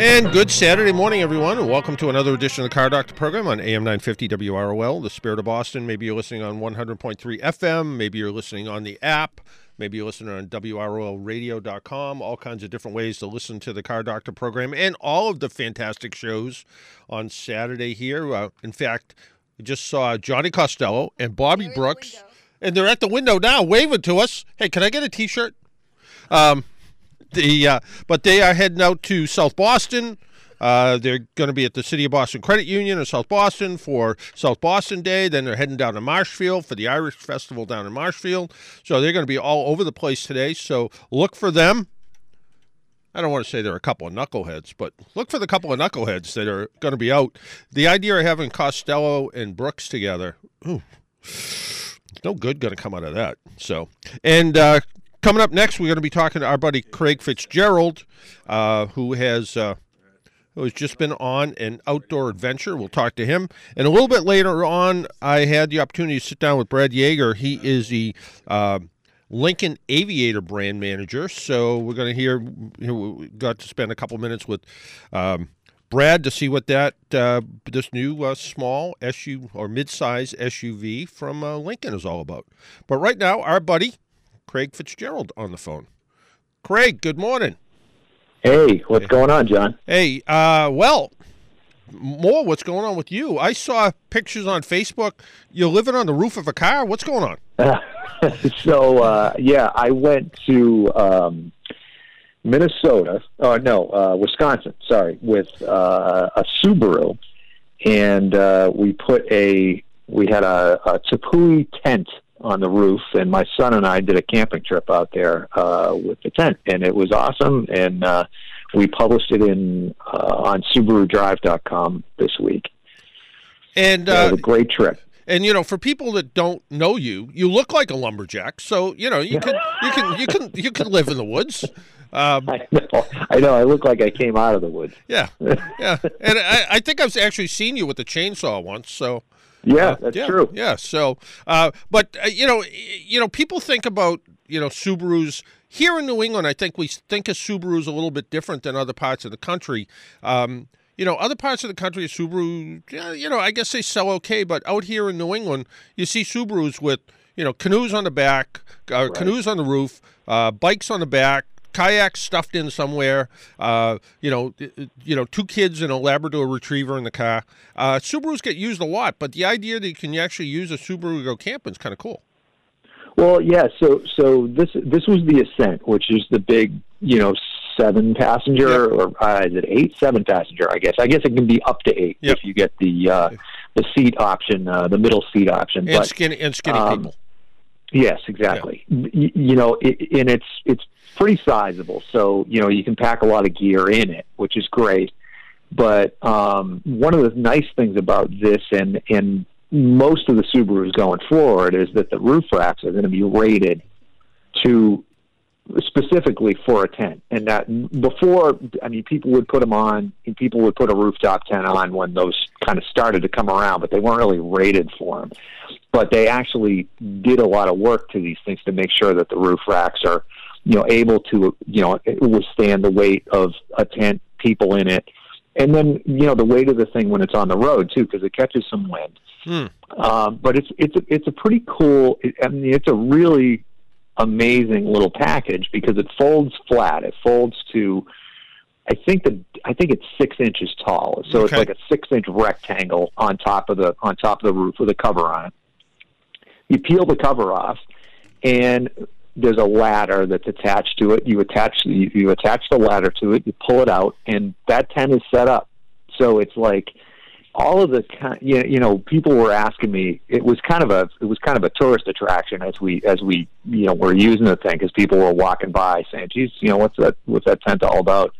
And good Saturday morning, everyone, and welcome to another edition of the Car Doctor program on AM 950 WROL, the Spirit of Boston. Maybe you're listening on 100.3 FM, maybe you're listening on the app, maybe you're listening on WROLradio.com, all kinds of different ways to listen to the Car Doctor program and all of the fantastic shows on Saturday here. Uh, in fact, I just saw Johnny Costello and Bobby They're the Brooks, and they're at the window now waving to us. Hey, can I get a t shirt? Um, the uh, but they are heading out to South Boston. Uh, they're going to be at the City of Boston Credit Union in South Boston for South Boston Day. Then they're heading down to Marshfield for the Irish Festival down in Marshfield. So they're going to be all over the place today. So look for them. I don't want to say they're a couple of knuckleheads, but look for the couple of knuckleheads that are going to be out. The idea of having Costello and Brooks together, ooh, no good going to come out of that. So, and uh, coming up next, we're going to be talking to our buddy Craig Fitzgerald, uh, who has uh, who has just been on an outdoor adventure. We'll talk to him, and a little bit later on, I had the opportunity to sit down with Brad Yeager. He is the uh, Lincoln Aviator brand manager. So we're going to hear. We got to spend a couple minutes with. Um, Brad, to see what that uh, this new uh, small SU or mid-size SUV from uh, Lincoln is all about. But right now, our buddy Craig Fitzgerald on the phone. Craig, good morning. Hey, what's going on, John? Hey, uh, well, more what's going on with you? I saw pictures on Facebook. You're living on the roof of a car. What's going on? so, uh, yeah, I went to um, Minnesota, or no, uh, Wisconsin, sorry, with uh, a Subaru, and uh, we put a, we had a, a Tepui tent on the roof, and my son and I did a camping trip out there uh, with the tent, and it was awesome, and uh, we published it in uh, on SubaruDrive.com this week. And It uh, was a great trip. and you know, for people that don't know you, you look like a lumberjack. So you know, you can you can you can you can live in the woods. Um, I know. I know. I look like I came out of the woods. yeah, yeah. And I, I think I've actually seen you with a chainsaw once. So. Yeah, that's yeah, true. Yeah. So, uh, but uh, you know, you know, people think about you know Subarus here in New England. I think we think of Subarus a little bit different than other parts of the country. Um, you know, other parts of the country, Subaru, you know, I guess they sell okay, but out here in New England, you see Subarus with you know canoes on the back, uh, canoes on the roof, uh, bikes on the back. Kayaks stuffed in somewhere, uh, you know, you know, two kids and a Labrador Retriever in the car. Uh, Subarus get used a lot, but the idea that you can actually use a Subaru to go camping is kind of cool. Well, yeah. So, so this this was the Ascent, which is the big, you know, seven passenger or uh, is it eight? Seven passenger, I guess. I guess it can be up to eight Yep. if you get the uh, the seat option, uh, the middle seat option. And but skinny and skinny um, people. Yes, exactly. Y- You know, it, and it's it's pretty sizable, so you know you can pack a lot of gear in it, which is great. But um, one of the nice things about this, and and most of the Subarus going forward, is that the roof racks are going to be rated to specifically for a tent. And that before, I mean, people would put them on, and people would put a rooftop tent on when those kind of started to come around, but they weren't really rated for them. But they actually did a lot of work to these things to make sure that the roof racks are, you know, able to, you know, withstand the weight of a tent, people in it. And then, you know, the weight of the thing when it's on the road too, because it catches some wind. Hmm. Um, but it's it's a, it's a pretty cool. I mean, it's a really amazing little package because it folds flat. It folds to, I think the I think it's six inches tall. So it's like a six inch rectangle on top of the on top of the roof with a cover on it. You peel the cover off, and there's a ladder that's attached to it. You attach you, you attach the ladder to it. You pull it out, and that tent is set up. So it's like all of the you know, you know people were asking me it was kind of a it was kind of a tourist attraction as we as we you know were using the thing because people were walking by saying geez you know what's that what's that tent all about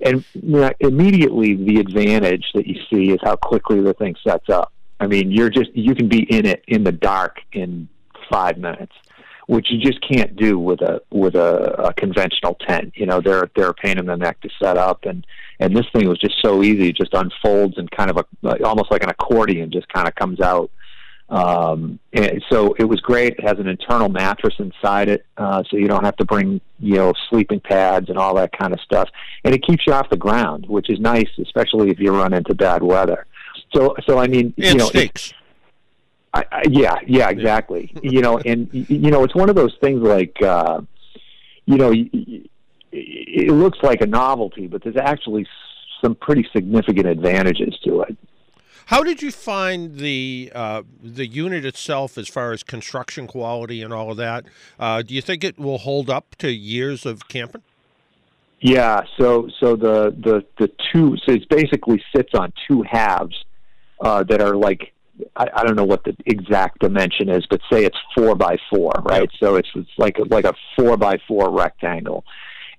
and you know, immediately the advantage that you see is how quickly the thing sets up. I mean, you're just you can be in it in the dark in five minutes, which you just can't do with a with a, a conventional tent. You know, they're they're a pain in the neck to set up, and and this thing was just so easy. It just unfolds and kind of a almost like an accordion, just kind of comes out. Um, and so it was great. It has an internal mattress inside it, uh, so you don't have to bring you know sleeping pads and all that kind of stuff. And it keeps you off the ground, which is nice, especially if you run into bad weather. So, so I mean, and you know, stakes. I, I, yeah, yeah, exactly. you know, and you know, it's one of those things like, uh, you know, it looks like a novelty, but there's actually some pretty significant advantages to it. How did you find the uh, the unit itself, as far as construction quality and all of that? Uh, do you think it will hold up to years of camping? Yeah. So so the the the two so it basically sits on two halves uh, that are like I, I don't know what the exact dimension is, but say it's four by four, right? So it's it's like a, like a four by four rectangle,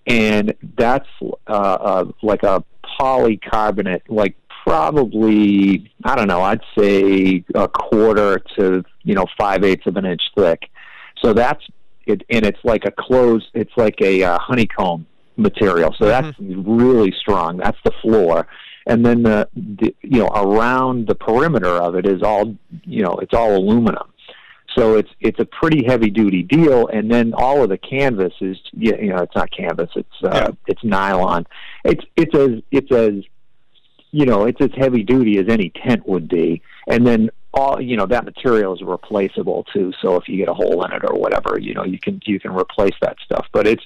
and that's uh, uh, like a polycarbonate, like probably I don't know, I'd say a quarter to you know five eighths of an inch thick. So that's it, and it's like a closed, it's like a uh, honeycomb material. So that's mm-hmm. really strong. That's the floor and then the, the you know around the perimeter of it is all you know it's all aluminum. So it's it's a pretty heavy duty deal. And then all of the canvas is you know it's not canvas it's uh, yeah. it's nylon. It's it's as it's as you know it's as heavy duty as any tent would be. And then all you know that material is replaceable too. So if you get a hole in it or whatever you know you can you can replace that stuff. But it's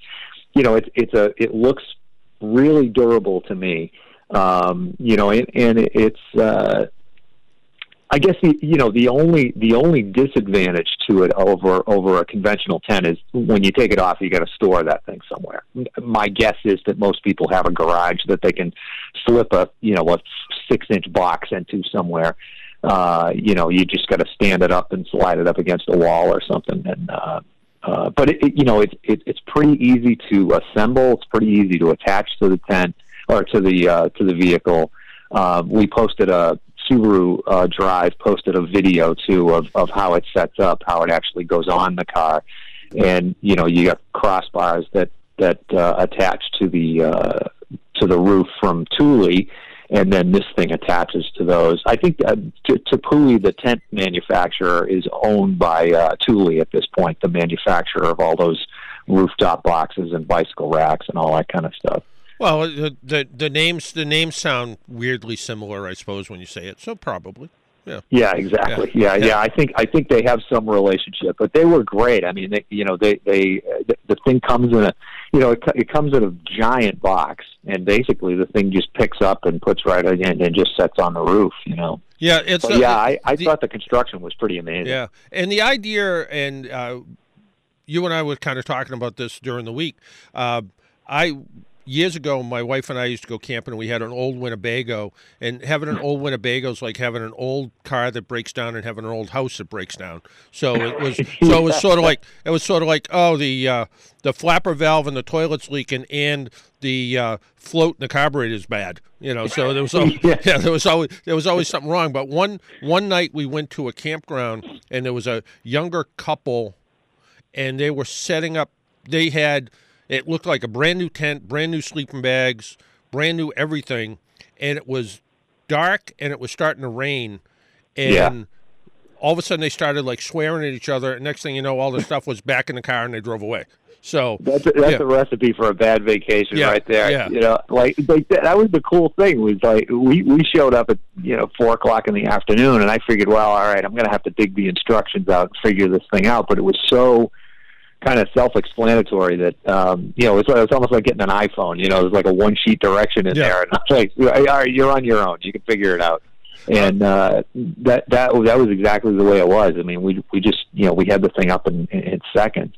you know it's it's a it looks really durable to me um, you know, and, and it's uh, I guess the, you know the only the only disadvantage to it over over a conventional tent is when you take it off, you got to store that thing somewhere. My guess is that most people have a garage that they can slip a you know a six inch box into somewhere. Uh, you know, you just got to stand it up and slide it up against a wall or something. And uh, uh, but it, it, you know, it's it, it's pretty easy to assemble. It's pretty easy to attach to the tent or to the uh, to the vehicle. Uh, we posted a Subaru uh, Drive posted a video too of, of how it sets up, how it actually goes on the car, and you know you got crossbars that that uh, attach to the uh, to the roof from Thule, and then this thing attaches to those. I think uh, Tepui, the tent manufacturer, is owned by uh, Thule at this point, the manufacturer of all those rooftop boxes and bicycle racks and all that kind of stuff. Well, the, the the names the names sound weirdly similar, I suppose, when you say it. So probably. Yeah. Yeah, exactly. Yeah. Yeah, yeah, I think I think they have some relationship, but they were great. I mean, they, you know, they they the, the thing comes in a, you know, it, it comes in a giant box, and basically the thing just picks up and puts right in and just sets on the roof. You know. Yeah, it's. But a, yeah, I, I the, thought the construction was pretty amazing. Yeah, and the idea, and uh, you and I were kind of talking about this during the week. Uh, I years ago, my wife and I used to go camping, and we had an old Winnebago. And having an old Winnebago is like having an old car that breaks down and having an old house that breaks down. So it was, so it was sort of like it was sort of like oh the uh, the flapper valve and the toilet's leaking and the uh, float in the carburetor is bad. You know, so there was always, yeah. yeah there was always there was always something wrong. But one one night we went to a campground and there was a younger couple, and they were setting up. They had it looked like a brand new tent, brand new sleeping bags, brand new everything, and it was dark and it was starting to rain, and yeah. all of a sudden they started like swearing at each other. And next thing you know, all the stuff was back in the car and they drove away. So that's a, that's yeah. a recipe for a bad vacation yeah, right there. Yeah. You know, like, like that was the cool thing was like we we showed up at you know four o'clock in the afternoon, and I figured, well, all right, I'm going to have to dig the instructions out and figure this thing out. But it was so kind of self-explanatory that um, you know it's, it's almost like getting an iPhone. You know, there's like a one-sheet direction in yeah. there, and it's like, all right, you're on your own. You can figure it out. And uh, that that that was exactly the way it was. I mean, we we just you know we had the thing up in, in seconds,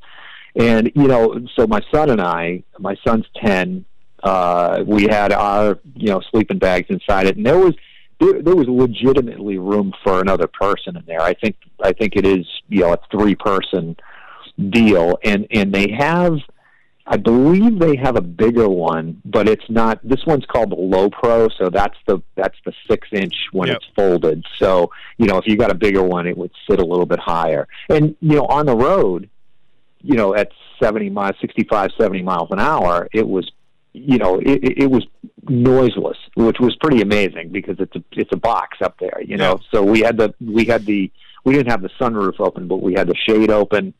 and you know, so my son and I, my son's ten. Uh, we had our you know sleeping bags inside it, and there was there, there was legitimately room for another person in there. I think I think it is you know a three person deal, and and they have. I believe they have a bigger one, but it's not. This one's called the Low Pro, so that's the that's the six inch when Yep. it's folded. So you know, if you got a bigger one, it would sit a little bit higher. And you know, on the road, you know, at 70 miles, sixty five, seventy miles an hour, it was, you know, it, it it was noiseless, which was pretty amazing because it's a it's a box up there, you know. So we had the we had the we didn't have the sunroof open, but we had the shade open,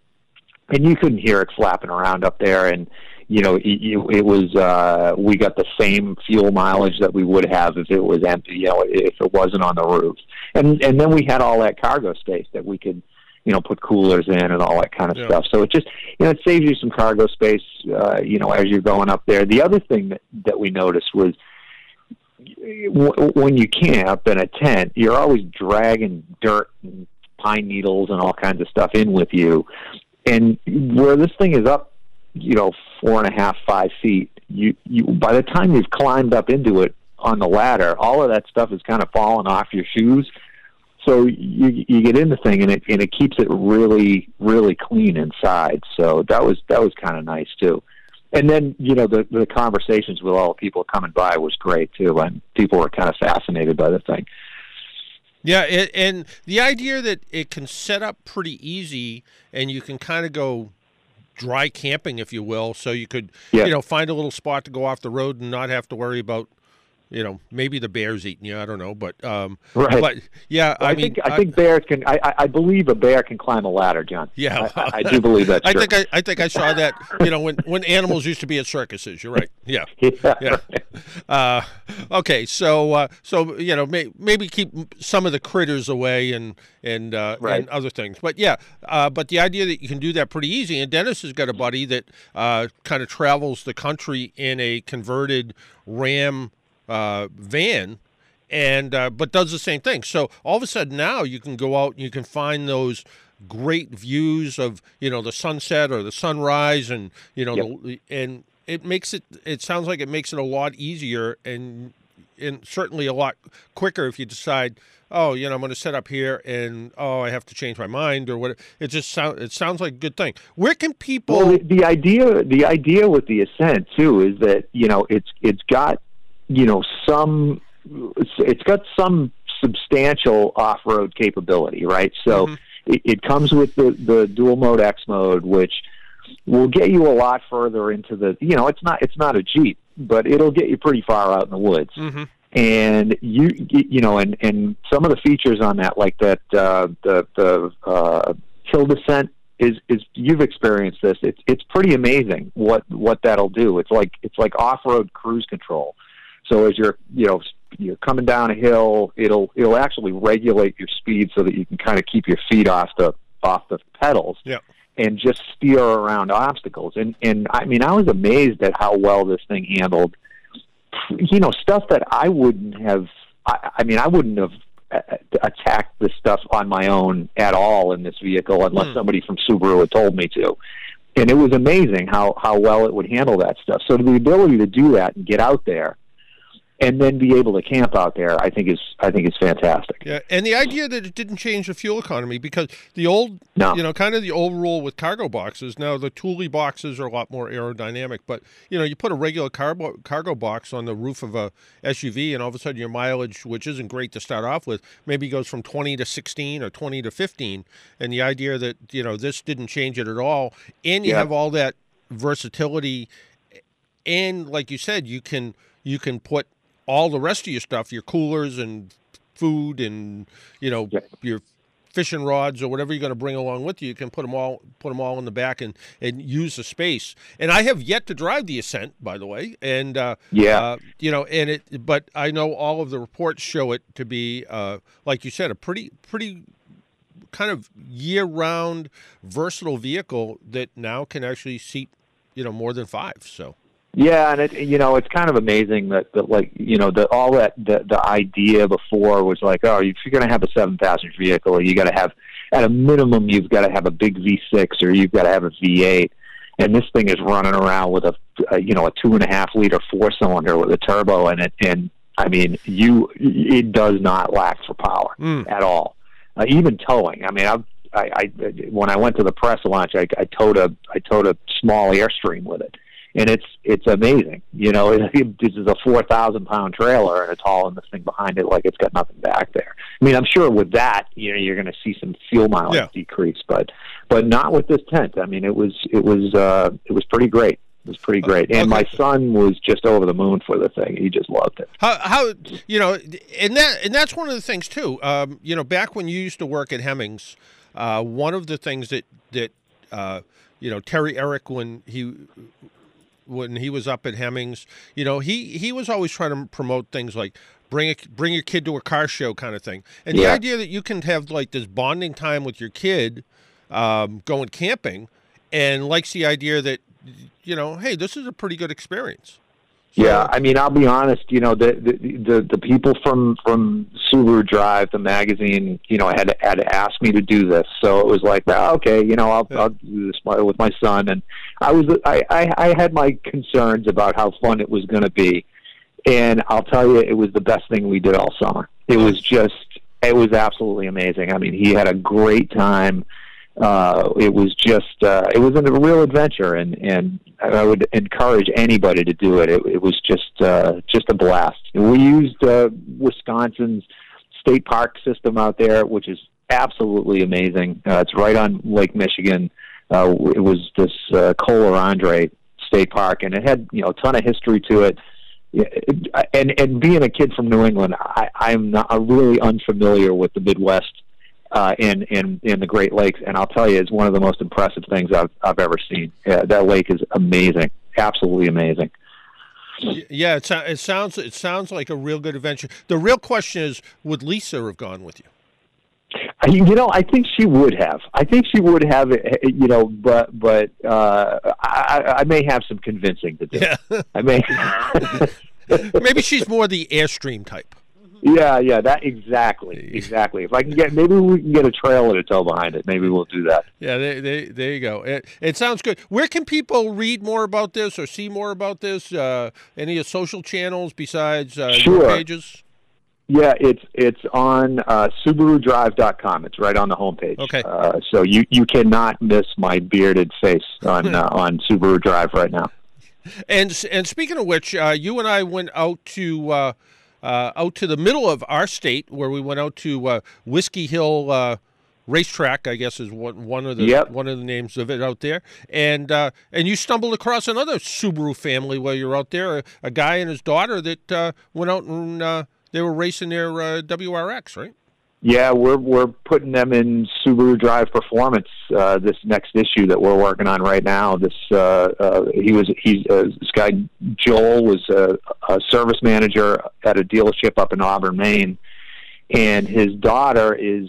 and you couldn't hear it flapping around up there. And you know, it, it was uh, we got the same fuel mileage that we would have if it was empty, you know, if it wasn't on the roof. And and then we had all that cargo space that we could you know, put coolers in and all that kind of Yeah. stuff. So it just, you know, it saves you some cargo space, uh, you know, as you're going up there. The other thing that, that we noticed was w- when you camp in a tent, you're always dragging dirt and pine needles and all kinds of stuff in with you. And where this thing is up, you know, four and a half, five feet, you, you by the time you've climbed up into it on the ladder, all of that stuff is kind of falling off your shoes so you you get in the thing and it and it keeps it really really clean inside. So that was that was kind of nice too. And then you know the the conversations with all the people coming by was great too, and people were kind of fascinated by the thing. Yeah, it, and the idea that it can set up pretty easy, and you can kind of go dry camping, if you will. So you could, Yeah. you know, find a little spot to go off the road and not have to worry about, you know, maybe the bears eating you. I don't know, but um, Right. But yeah, I, I, mean, think I think bears can. I, I- I believe a bear can climb a ladder, John. Yeah. I, I- I do believe that. I think I, I think I saw that. You know, when when animals used to be at circuses. You're right. Yeah. yeah. Yeah. Uh, okay, so uh, so you know may, maybe keep some of the critters away and and uh, Right. and other things. But yeah, uh, but the idea that you can do that pretty easy. And Dennis has got a buddy that uh, kind of travels the country in a converted Ram uh, van. And uh, but does the same thing. So all of a sudden now you can go out and you can find those great views of you know the sunset or the sunrise and you know Yep. the, and it makes it it sounds like it makes it a lot easier and and certainly a lot quicker if you decide oh you know i'm going to set up here and oh i have to change my mind or what it just sounds it sounds like a good thing where can people Well, the, the idea the idea with the ascent too is that you know it's it's got you know some it's got some substantial off road capability, right? So Mhm. it, it comes with the the dual mode X mode, which will get you a lot further into the you know it's not it's not a Jeep, but it'll get you pretty far out in the woods Mhm. and you you know and and some of the features on that like that uh the the uh hill descent is is you've experienced this it's it's pretty amazing what what that'll do it's like it's like off-road cruise control so as you're you know you're coming down a hill it'll it'll actually regulate your speed so that you can kind of keep your feet off the off the pedals Yeah. and just steer around obstacles and and I mean I was amazed at how well this thing handled you know stuff that I wouldn't have. I, I mean, I wouldn't have attacked this stuff on my own at all in this vehicle unless Hmm. somebody from Subaru had told me to. And it was amazing how how well it would handle that stuff. So the ability to do that and get out there, and then be able to camp out there, I think is I think is fantastic. yeah and the idea that it didn't change the fuel economy because the old No. you know kind of the old rule with cargo boxes now the Thule boxes are a lot more aerodynamic but you know you put a regular cargo cargo box on the roof of a SUV and all of a sudden your mileage which isn't great to start off with maybe goes from 20 to 16 or 20 to 15 and the idea that you know this didn't change it at all and you Yeah. have all that versatility and like you said you can you can put all the rest of your stuff your coolers and food and you know Yeah. your fishing rods or whatever you're going to bring along with you you can put them all put them all in the back and and use the space and i have yet to drive the ascent by the way and uh Yeah. uh, you know and it but i know all of the reports show it to be uh like you said a pretty pretty kind of year-round versatile vehicle that now can actually seat you know more than five so Yeah, and it you know it's kind of amazing that, that like you know the all that the the idea before was like oh if you're going to have a seven passenger vehicle you got to have at a minimum you've got to have a big V6 or you've got to have a V8 and this thing is running around with a, a you know a two and a half liter four cylinder with a turbo in it. And I mean you it does not lack for power Mm. at all. Uh, even towing. I mean I've I, I when I went to the press launch I, I towed a I towed a small airstream with it and it's it's amazing. You know, this is a four thousand pound trailer, and it's hauling this thing behind it like it's got nothing back there. I mean, I'm sure with that, you know, you're going to see some fuel mileage Yeah. decrease, but but not with this tent. I mean, it was it was uh, it was pretty great. It was pretty great, and my son was just over the moon for the thing. He just loved it. How, how you know, and that and that's one of the things too. Um, you know, back when you used to work at Hemmings, uh, one of the things that that uh, you know Terry Ehrich when he when he was up at Hemmings, you know, he he was always trying to promote things like bring a bring your kid to a car show kind of thing, and the idea that you can have like this bonding time with your kid, um, going camping, and likes the idea that you know, hey, this is a pretty good experience. Yeah, I mean, I'll be honest. You know, the the the, the people from from Subaru Drive, the magazine, you know, had had asked me to do this, so it was like, well, okay, you know, I'll I'll do this with my son, and I was I I, I had my concerns about how fun it was going to be, and I'll tell you, it was the best thing we did all summer. It was just, it was absolutely amazing. I mean, he had a great time uh, it was just uh, it was a real adventure, and and I would encourage anybody to do it. It, it was just uh, just a blast. We used uh, Wisconsin's state park system out there, which is absolutely amazing. Uh, it's right on Lake Michigan. Uh, it was this uh, Kohler Andrae State Park, and it had you know a ton of history to it. It- And and being a kid from New England, I, I'm not I'm really unfamiliar with the Midwest uh, in in in the Great Lakes, and I'll tell you, it's one of the most impressive things I've I've ever seen. Yeah, that lake is amazing, absolutely amazing. Yeah, it, it sounds it sounds like a real good adventure. The real question is, would Lisa have gone with you? You know, I think she would have. I think she would have. eh, You know, but but uh, I, I may have some convincing to do. Yeah, I may. maybe she's more the airstream type. Yeah, yeah. That exactly, exactly. If I can get, maybe we can get a trailer to tow behind it. Maybe we'll do that. Yeah, they, they, there you go. It, it sounds good. Where can people read more about this or see more about this? Uh, any of social channels besides uh, your Sure. pages? Yeah, it's it's on uh, SubaruDrive.com. It's right on the homepage. Okay. Uh, so you you cannot miss my bearded face on uh, on Subaru Drive right now. And and speaking of which, uh, you and I went out to uh, out to the middle of our state where we went out to uh, Whiskey Hill uh, Racetrack. I guess is one one of the Yep. one of the names of it out there. And uh, and you stumbled across another Subaru family while you were out there. A, a guy and his daughter that uh, went out and uh, they were racing their uh, WRX, right? Yeah, we're we're putting them in Subaru Drive Performance. Uh, this next issue that we're working on right now. This uh, uh, he was he's uh, this guy Joel was a, a service manager at a dealership up in Auburn, Maine, and his daughter is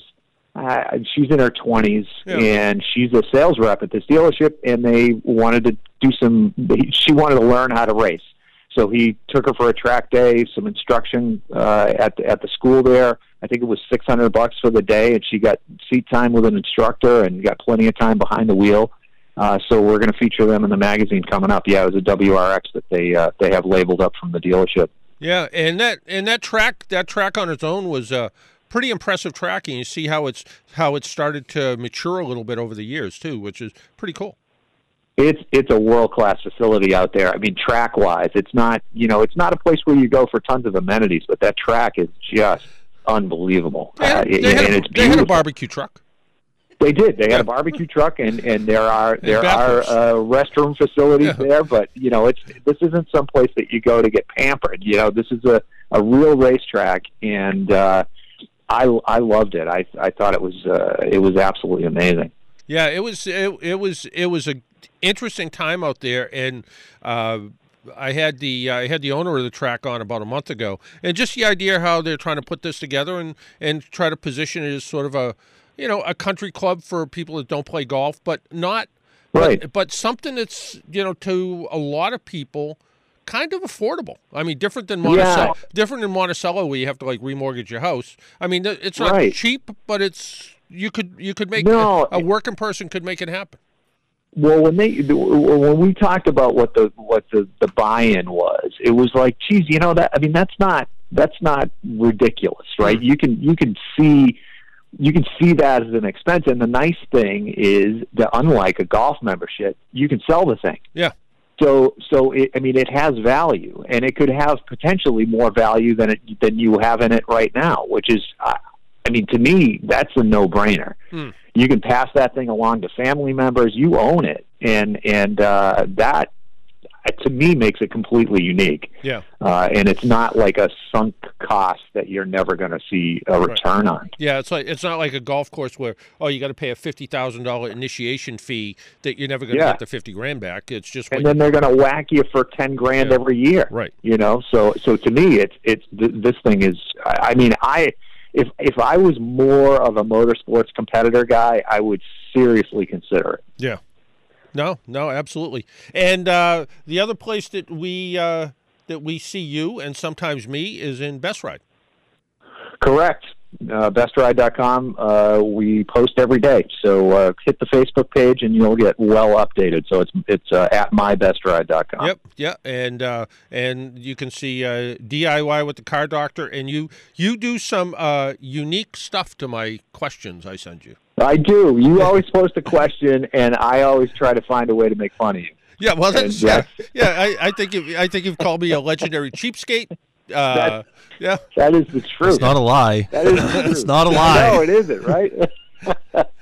uh, she's in her twenties Yeah. and she's a sales rep at this dealership, and they wanted to do some. She wanted to learn how to race. So he took her for a track day, some instruction uh, at at the school there. I think it was six hundred bucks for the day, and she got seat time with an instructor and got plenty of time behind the wheel. Uh, so we're going to feature them in the magazine coming up. Yeah, it was a WRX that they uh, they have labeled up from the dealership. Yeah, and that and that track that track on its own was uh, pretty impressive tracking. You see how it's how it started to mature a little bit over the years too, which is pretty cool. It's it's a world class facility out there. I mean, track wise, it's not you know it's not a place where you go for tons of amenities, but that track is just unbelievable. They had, Uh, they had and a, they had a barbecue truck. They did. They Yeah. had a barbecue truck, and and there are there are uh, restroom facilities Yeah. there. But you know, it's this isn't some place that you go to get pampered. You know, this is a a real racetrack, and uh, I I loved it. I I thought it was uh, it was absolutely amazing. Yeah, it was it, it was it was a interesting time out there, and uh, I had the I had the owner of the track on about a month ago, and just the idea how they're trying to put this together and and try to position it as sort of a you know a country club for people that don't play golf, but not Right. but, but something that's you know to a lot of people kind of affordable. I mean, different than Monticello, different than Monticello where you have to like remortgage your house. I mean, it's not Right. cheap, but it's you could you could make No. a, a working person could make it happen. Well, when they when we talked about what the what the the buy-in was, it was like, geez, you know that I mean that's not that's not ridiculous, right? Hmm. You can you can see you can see that as an expense, and the nice thing is that unlike a golf membership, you can sell the thing. Yeah. So, so it, I mean, it has value, and it could have potentially more value than it than you have in it right now. Which is, I mean, to me, that's a no brainer. Hmm. You can pass that thing along to family members. You own it, and and uh, that to me makes it completely unique. Yeah. Uh, and it's not like a sunk cost that you're never going to see a return on. Yeah, it's like it's not like a golf course where oh you got to pay a fifty thousand dollar initiation fee that you're never going to Yeah. get the fifty grand back. It's just and then they're going to whack you for ten grand Yeah. every year. Right. You know, so so to me, it's it's th- this thing is. I I mean, I if if I was more of a motorsports competitor guy, I would seriously consider it. Yeah. No, no, absolutely. And uh, the other place that we uh, that we see you and sometimes me is in Best Ride. Correct. Uh, bestride.com. Uh, we post every day, so uh, hit the Facebook page and you'll get well updated. So it's it's uh, at mybestride.com. Yep, yeah, and uh, and you can see uh, DIY with the car doctor, and you you do some uh, unique stuff to my questions I send you. I do. You always post a question, and I always try to find a way to make fun of you. Yeah, well, that's And yeah, yeah. I, I think you, I think you've called me a legendary cheapskate. Uh, That's- yeah, That is the truth. It's not a lie. That is the truth. It's not a lie. No, it isn't, right?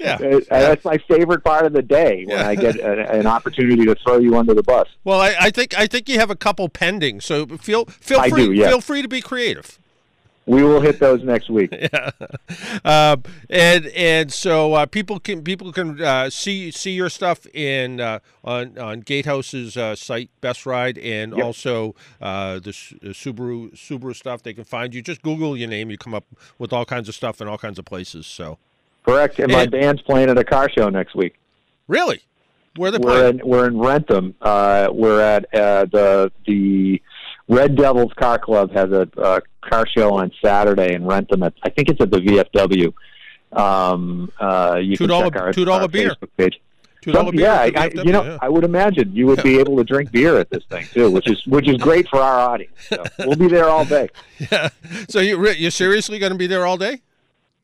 Yeah. That's my favorite part of the day when Yeah. I get a, an opportunity to throw you under the bus. Well, I, I think I think you have a couple pending, so feel feel I free do, yeah. feel free to be creative. We will hit those next week. Um, and and so uh, people can people can uh, see see your stuff in uh, on on Gatehouse's uh, site Best Ride and Yep. also uh, the, the Subaru Subaru stuff. They can find you. Just Google your name. You come up with all kinds of stuff in all kinds of places. So Correct. And my band's playing at a car show next week. really, where they We're playing? in we're in Wrentham. Uh, we're at uh, the the Red Devils Car Club has a, a car show on Saturday in Wrentham. At, I think it's at the VFW. Um, uh, you Two can dollar- check our, two dollar our beer. Facebook page. Two Some- dollar beer. yeah, I, you know, yeah. I would imagine you would be able to drink beer at this thing too, which is which is great for our audience. So we'll be there all day. Yeah. So you you're seriously going to be there all day?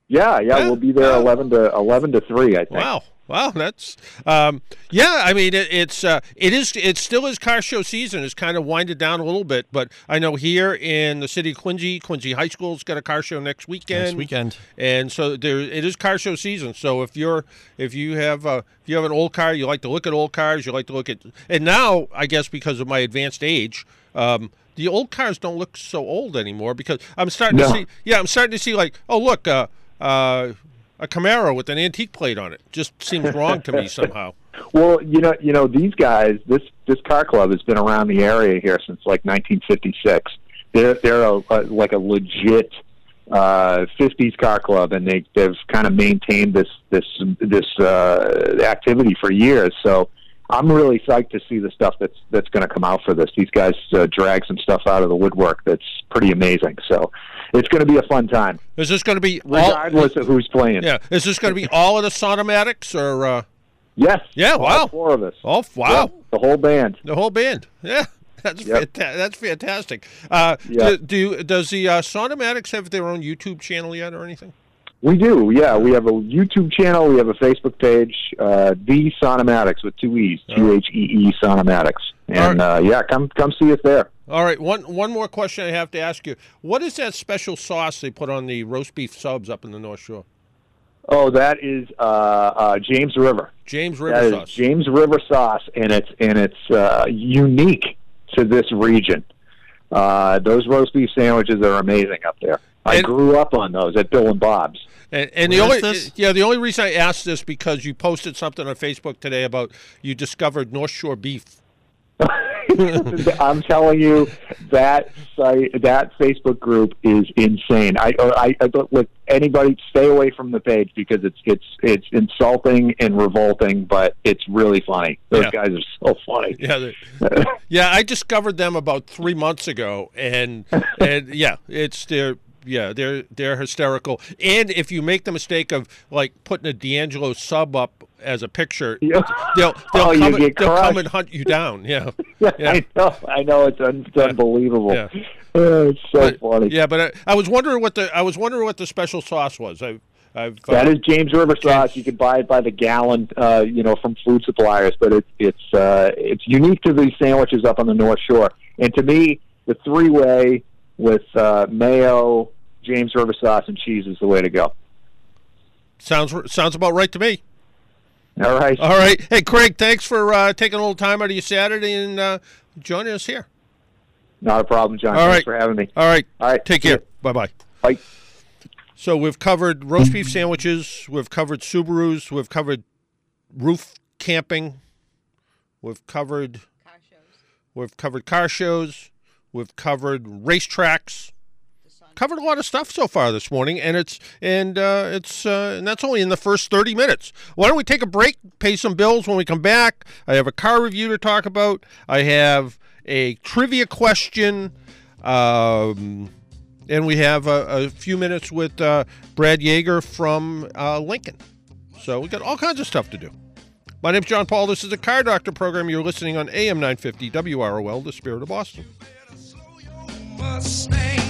Yeah, yeah, Yeah, we'll be there eleven to eleven to three. I think. Wow. Wow, that's um, yeah. I mean, it, it's uh, it is it still is car show season. It's kind of winded down a little bit, but I know here in the city of Quincy, Quincy High School's got a car show next weekend. Next weekend. and so there it is car show season. So if you're if you have uh, if you have an old car, you like to look at old cars, you like to look at and now I guess because of my advanced age. Um, the old cars don't look so old anymore because I'm starting to see. Yeah, I'm starting to see like, oh look, uh, uh, a Camaro with an antique plate on it. Just seems wrong to me somehow. Well, you know, you know, these guys, this this car club has been around the area here since like 1956. They're they're a, a, like a legit uh, 50s car club, and they they've kind of maintained this this this uh, activity for years. So. I'm really psyched to see the stuff that's that's going to come out for this. These guys uh, drag some stuff out of the woodwork that's pretty amazing. So it's going to be a fun time, Is this going to be all? regardless of who's playing. Yeah, is this going to be all of the Sonomatics or? Uh, Yes. Yeah, all wow. Four of us. oh wow, Yep, the whole band. the whole band. Yeah. That's Yep. fanta- that's fantastic. Uh, Yeah. do, do does the uh, Sonomatics have their own YouTube channel yet or anything? We do, yeah. We have a YouTube channel. We have a Facebook page, uh, the Sonomatics with two e's, T H E E Sonomatics, and uh, yeah, come come see us there. All right, one one more question I have to ask you. What is that special sauce they put on the roast beef subs up in the North Shore? Oh, that is uh, uh, James River. James That River is sauce. James River sauce, and it's and it's uh, unique to this region. Uh, those roast beef sandwiches are amazing up there. I And- grew up on those at Bill and Bob's. And, and the only this? yeah, the only reason I asked this because you posted something on Facebook today about you discovered North Shore beef. I'm telling you, that site, that Facebook group is insane. I, I, I don't anybody stay away from the page because it's it's it's insulting and revolting, but it's really funny. Those Yeah. guys are so funny. Yeah, yeah. I discovered them about three months ago, and and yeah, it's they're yeah they're they're hysterical. And if you make the mistake of like putting a D'Angelo sub up as a picture, Yeah. they'll they'll Oh, come and, they'll come and hunt you down. Yeah, Yeah, Yeah. I know. I know. It's, un- it's unbelievable. Yeah. Uh, it's so but, funny. yeah. But I, I was wondering what the I was wondering what the special sauce was. I I've, That uh, is James River sauce. You can buy it by the gallon, uh, you know, from food suppliers. But it's it's uh, it's unique to these sandwiches up on the North Shore. And to me, the three way with uh, mayo, James River sauce, and cheese is the way to go. sounds sounds about right to me. All right. All right. Hey, Craig, thanks for uh, taking a little time out of your Saturday and uh, joining us here. Not a problem, John. All Thanks right. for having me. All right. All right. Take care. Bye bye. Bye. So we've covered roast beef sandwiches. We've covered Subarus. We've covered roof camping. We've covered We've covered car shows. We've covered racetracks. Covered a lot of stuff so far this morning, and it's and uh, it's uh, and that's only in the first thirty minutes. Why don't we take a break, pay some bills? When we come back, I have a car review to talk about. I have a trivia question, um, and we have a, a few minutes with uh, Brad Yeager from uh, Lincoln. So we got all kinds of stuff to do. My name's John Paul. This is the Car Doctor program. You're listening on AM 950 WROL, the Spirit of Boston. Mustang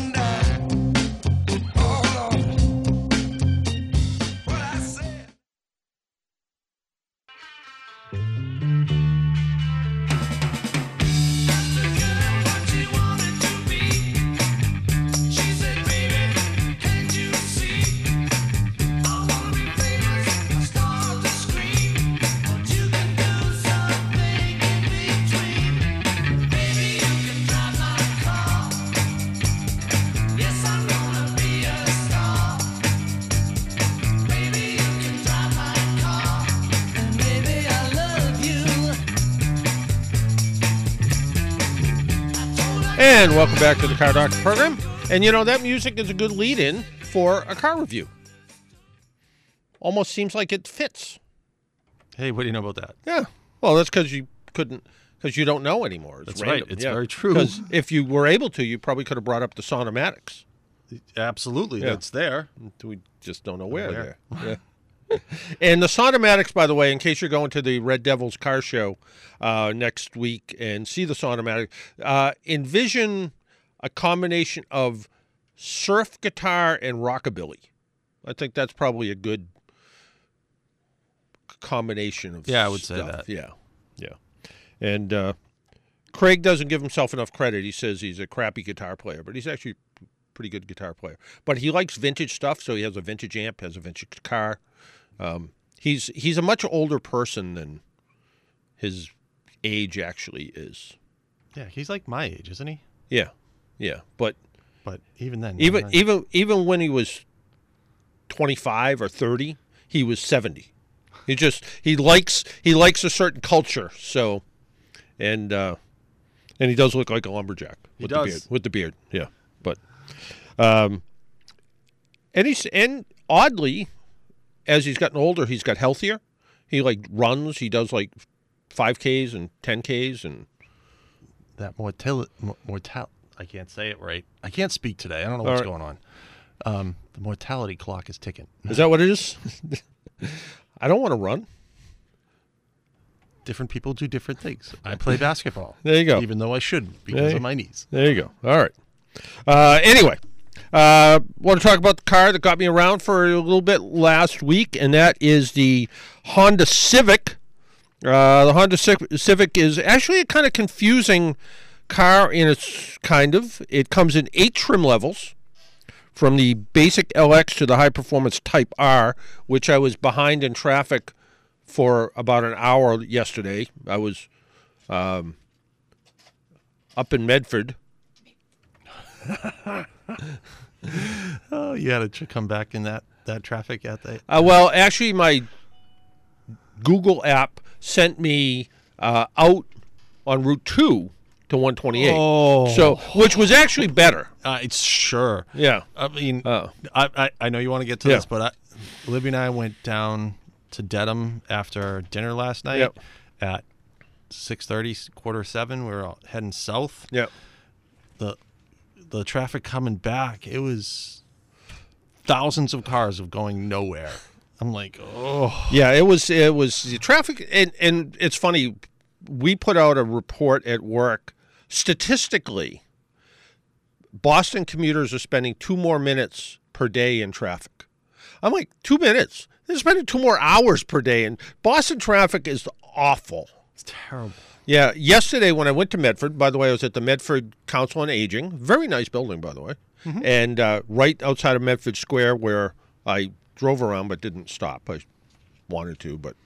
And welcome back to the Car Doctor program. And you know, that music is a good lead in for a car review. Almost seems like it fits. Hey, what do you know about that? Yeah. Well, that's because you couldn't, because you don't know anymore. It's That's right. random. It's very true. Because if you were able to, you probably could have brought up the Sonomatics. Absolutely, Yeah. that's there. We just don't know where. Where? there. Yeah. and the Sonomatics, by the way, in case you're going to the Red Devils car show uh, next week and see the Sonomatic, uh, envision a combination of surf guitar and rockabilly. I think that's probably a good combination of Yeah, I would say that. Yeah, yeah. And uh, Craig doesn't give himself enough credit. He says he's a crappy guitar player, but he's actually a pretty good guitar player. But he likes vintage stuff, so he has a vintage amp, has a vintage car. Um, he's he's a much older person than his age actually is. Yeah, he's like my age, isn't he? Yeah, yeah. But But even then, even even even when he was twenty five or thirty, he was seventy. He just he likes he likes a certain culture. So, and uh, and he does look like a lumberjack with the beard. With the beard, yeah. But, um, and he's and oddly, as he's gotten older, he's got healthier. He like runs. He does like five Ks and ten Ks and that mortal mortal. I can't say it right. I can't speak today. I don't know what's right. going on. Um, the mortality clock is ticking. is that what it is? I don't want to run. Different people do different things. I play basketball. There you go. Even though I shouldn't because of my knees. There you go. All right. Uh, anyway, uh, want to talk about the car that got me around for a little bit last week, and that is the Honda Civic. Uh, the Honda Civic is actually a kind of confusing car in its kind of. It comes in eight trim levels, from the basic LX to the high performance Type R, which I was behind in traffic for about an hour yesterday. I was um, up in Medford. Oh, you had to tr- come back in that that traffic at the. Uh, well, actually, my Google app sent me uh, out on Route 2 to 128. Oh. So, which was actually better. Uh, it's sure. Yeah. I mean, Oh. I, I I know you want to get to Yeah. this, but I, Libby and I went down to Dedham after dinner last night Yep. at six thirty, quarter seven. We were all heading south. Yeah. the The traffic coming back, it was thousands of cars of going nowhere. I'm like, oh, Yeah, it was it was the traffic and and it's funny we put out a report at work statistically Boston commuters are spending 2 more minutes per day in traffic. I'm like, two minutes. They're spending two more hours per day, and Boston traffic is awful. It's terrible. Yeah, yesterday when I went to Medford, by the way, I was at the Medford Council on Aging. Very nice building, by the way. And uh, right outside of Medford Square, where I drove around but didn't stop. I wanted to, but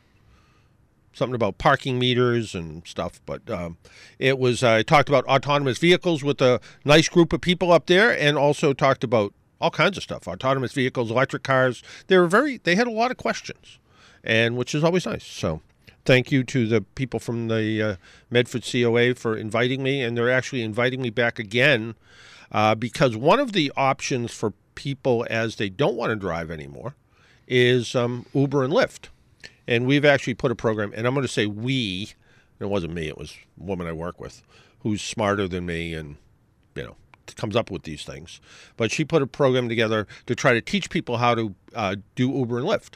something about parking meters and stuff. But um, it was, I talked about autonomous vehicles with a nice group of people up there and also talked about all kinds of stuff autonomous vehicles, electric cars. They were very, they had a lot of questions, and which is always nice. So thank you to the people from the uh, Medford COA for inviting me, and they're actually inviting me back again uh, because one of the options for people as they don't want to drive anymore is um, Uber and Lyft. And we've actually put a program, and I'm going to say we, it wasn't me, it was a woman I work with who's smarter than me and, you know, comes up with these things. But she put a program together to try to teach people how to uh, do Uber and Lyft.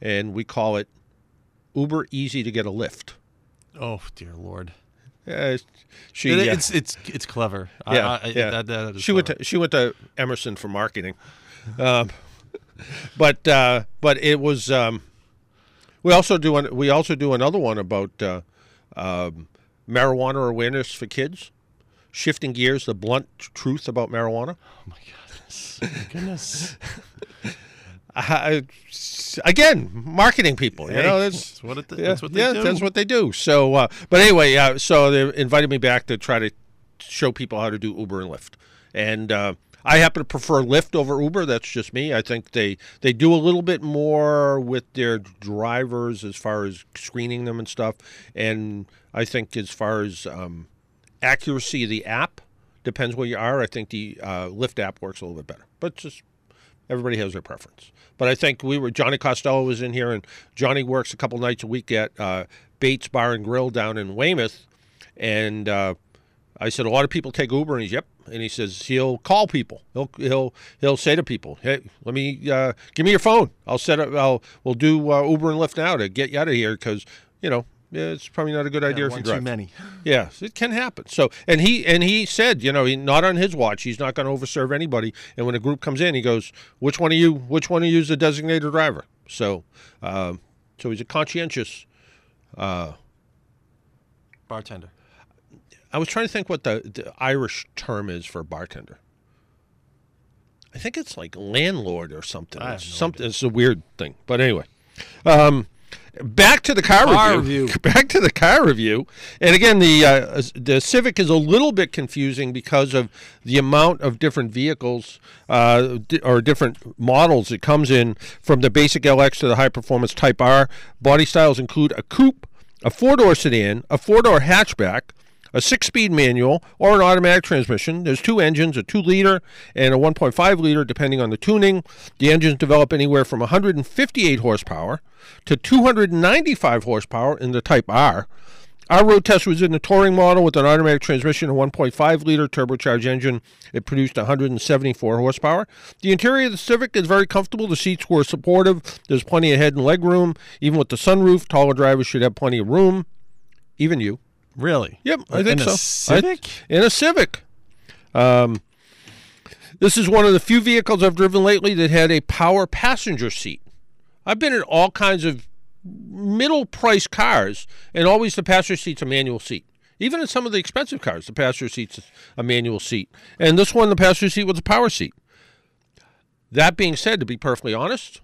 And we call it Uber Easy to Get a Lift. Oh dear lord. Uh, she, It- uh, It's it's it's clever. Yeah, I, I, yeah. That, she went to she went to Emerson for marketing, um, but uh, but it was. Um, we also do an, we also do another one about uh, um, marijuana awareness for kids, shifting gears, the blunt truth about marijuana. Oh my goodness. Goodness. I, again, marketing people. You know, that's that's what it- yeah, that's what they yeah, do. that's what they do. So, uh, but anyway, uh, so they invited me back to try to show people how to do Uber and Lyft, and uh, I happen to prefer Lyft over Uber. That's just me. I think they they do a little bit more with their drivers as far as screening them and stuff, and I think as far as um, accuracy of the app depends where you are. I think the uh, Lyft app works a little bit better, but just everybody has their preference. But I think we were Johnny Costello was in here, and Johnny works a couple nights a week at uh, Bates Bar and Grill down in Weymouth, and uh, I said a lot of people take Uber, and he's yep, and he says he'll call people. He'll he'll he'll say to people, hey, let me uh, give me your phone. I'll set up. I'll we'll do uh, Uber and Lyft now to get you out of here because you know. Yeah, It's probably not a good idea Yeah, if you too drive. many. Yes, it can happen. So, and he and he said, you know, he, not on his watch. He's not going to overserve anybody. And when a group comes in, he goes, "Which one of you? Which one of you is the designated driver?" So, um, so he's a conscientious. Bartender. I was trying to think what the, the Irish term is for bartender. I think it's like landlord or something. No something. It's a weird thing, but anyway. Um, back to the car, Car review. review. Back to the car review. And again, the uh, the Civic is a little bit confusing because of the amount of different vehicles uh, or different models it comes in, from the basic LX to the high performance Type R. Body styles include a coupe, a four door sedan, a four door hatchback, a six speed manual, or an automatic transmission. There's two engines, a 2 liter and a 1.5 liter, depending on the tuning. The engines develop anywhere from 158 horsepower to 295 horsepower in the Type R. Our road test was in the touring model with an automatic transmission, a 1.5 liter turbocharged engine. It produced 174 horsepower. The interior of the Civic is very comfortable. The seats were supportive. There's plenty of head and leg room. Even with the sunroof, taller drivers should have plenty of room. Even you. Really? Yep, I think In so. a Civic? I- in a Civic. Um, this is one of the few vehicles I've driven lately that had a power passenger seat. I've been in all kinds of middle price cars, and always the passenger seat's a manual seat. Even in some of the expensive cars, the passenger seat's a manual seat. And this one, the passenger seat was a power seat. That being said, to be perfectly honest,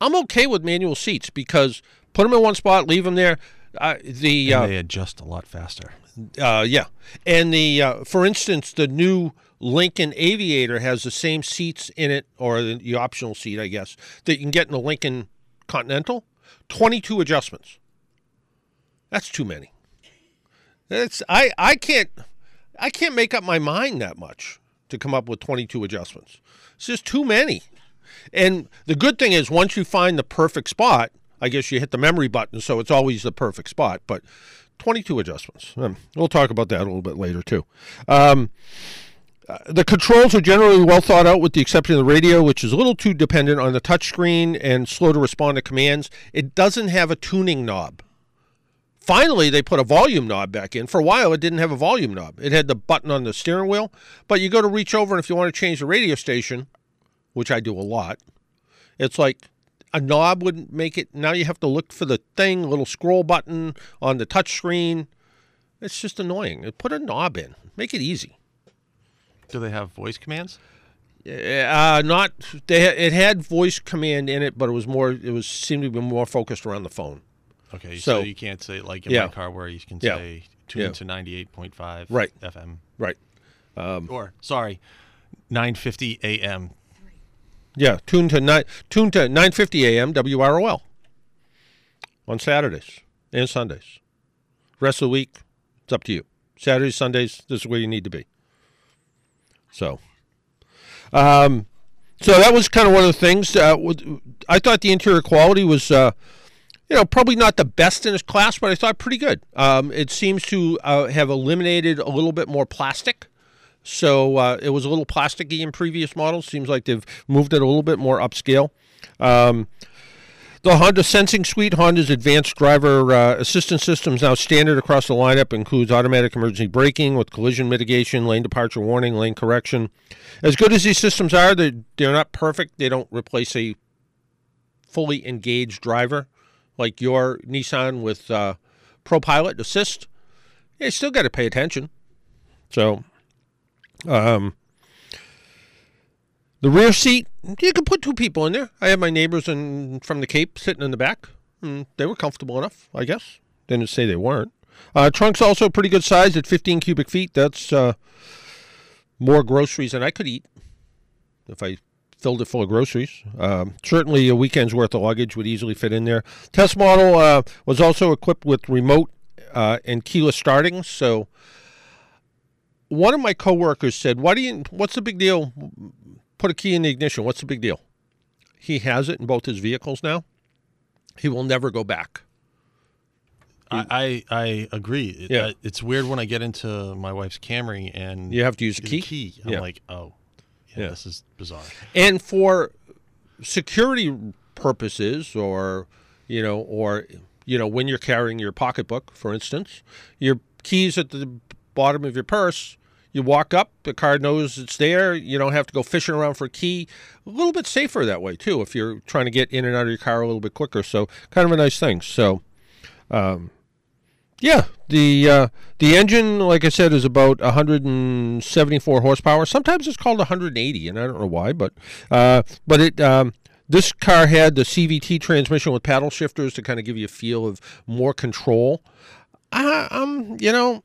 I'm okay with manual seats because put them in one spot, leave them there. Uh, the And uh, they adjust a lot faster. uh, yeah, and the uh, for instance, the new Lincoln Aviator has the same seats in it, or the, the optional seat, I guess, that you can get in the Lincoln Continental. Twenty-two adjustments. That's too many. That's I I can't I can't make up my mind that much to come up with twenty-two adjustments. It's just too many. And the good thing is, once you find the perfect spot, I guess you hit the memory button, so it's always the perfect spot. But 22 adjustments. Um, we'll talk about that a little bit later, too. Um, uh, the controls are generally well thought out, with the exception of the radio, which is a little too dependent on the touchscreen and slow to respond to commands. It doesn't have a tuning knob. Finally, they put a volume knob back in. For a while, it didn't have a volume knob. It had the button on the steering wheel, but you go to reach over, and if you want to change the radio station, which I do a lot, It's like a knob wouldn't make it. Now you have to look for the thing, little scroll button on the touch screen. It's just annoying. Put a knob in. Make it easy. Do they have voice commands? Uh, not they. It had voice command in it, but it was more. It was seemed to be more focused around the phone. Okay, So- so, you can't say like in Yeah. my car where you can Yeah. say tune Yeah. to ninety eight point five Right. FM Right. or sorry, nine fifty AM. Yeah. Tune to nine. Tune to nine fifty a.m. WROL on Saturdays and Sundays. Rest of the week, it's up to you. Saturdays, Sundays, this is where you need to be. So, um, so that was kind of one of the things. Uh, I thought the interior quality was, uh, you know, probably not the best in its class, but I thought pretty good. Um, it seems to uh, have eliminated a little bit more plastic. So uh, it was a little plasticky in previous models. Seems like they've moved it a little bit more upscale. Um, the Honda Sensing Suite, Honda's advanced driver uh, assistance systems now standard across the lineup. Includes automatic emergency braking with collision mitigation, lane departure warning, lane correction. As good as these systems are, they're, they're not perfect. They don't replace a fully engaged driver like your Nissan with uh, ProPilot Assist. You still got to pay attention. So, um, the rear seat, you can put two people in there. I had my neighbors in, from the Cape sitting in the back. And they were comfortable enough, I guess. Didn't say they weren't. Uh, trunk's also pretty good size at 15 cubic feet. That's uh, more groceries than I could eat if I filled it full of groceries. Um, certainly, a weekend's worth of luggage would easily fit in there. Test model uh, was also equipped with remote uh, and keyless starting. So, one of my coworkers said, "Why do you? What's the big deal? Put a key in the ignition. What's the big deal?" He has it in both his vehicles now. He will never go back. I, I I agree. It- Yeah. it's weird when I get into my wife's Camry and You have to use a key? key. I'm Yeah. like, oh, yeah, Yeah. this is bizarre. and for security purposes or you know or you know when you're carrying your pocketbook for instance your keys at the bottom of your purse you walk up the car knows it's there you don't have to go fishing around for a key a little bit safer that way too if you're trying to get in and out of your car a little bit quicker so kind of a nice thing so um, yeah, the uh, the engine, like I said, is about 174 horsepower. Sometimes it's called 180, and I don't know why, but uh, but it um, this car had the CVT transmission with paddle shifters to kind of give you a feel of more control. I, um, you know,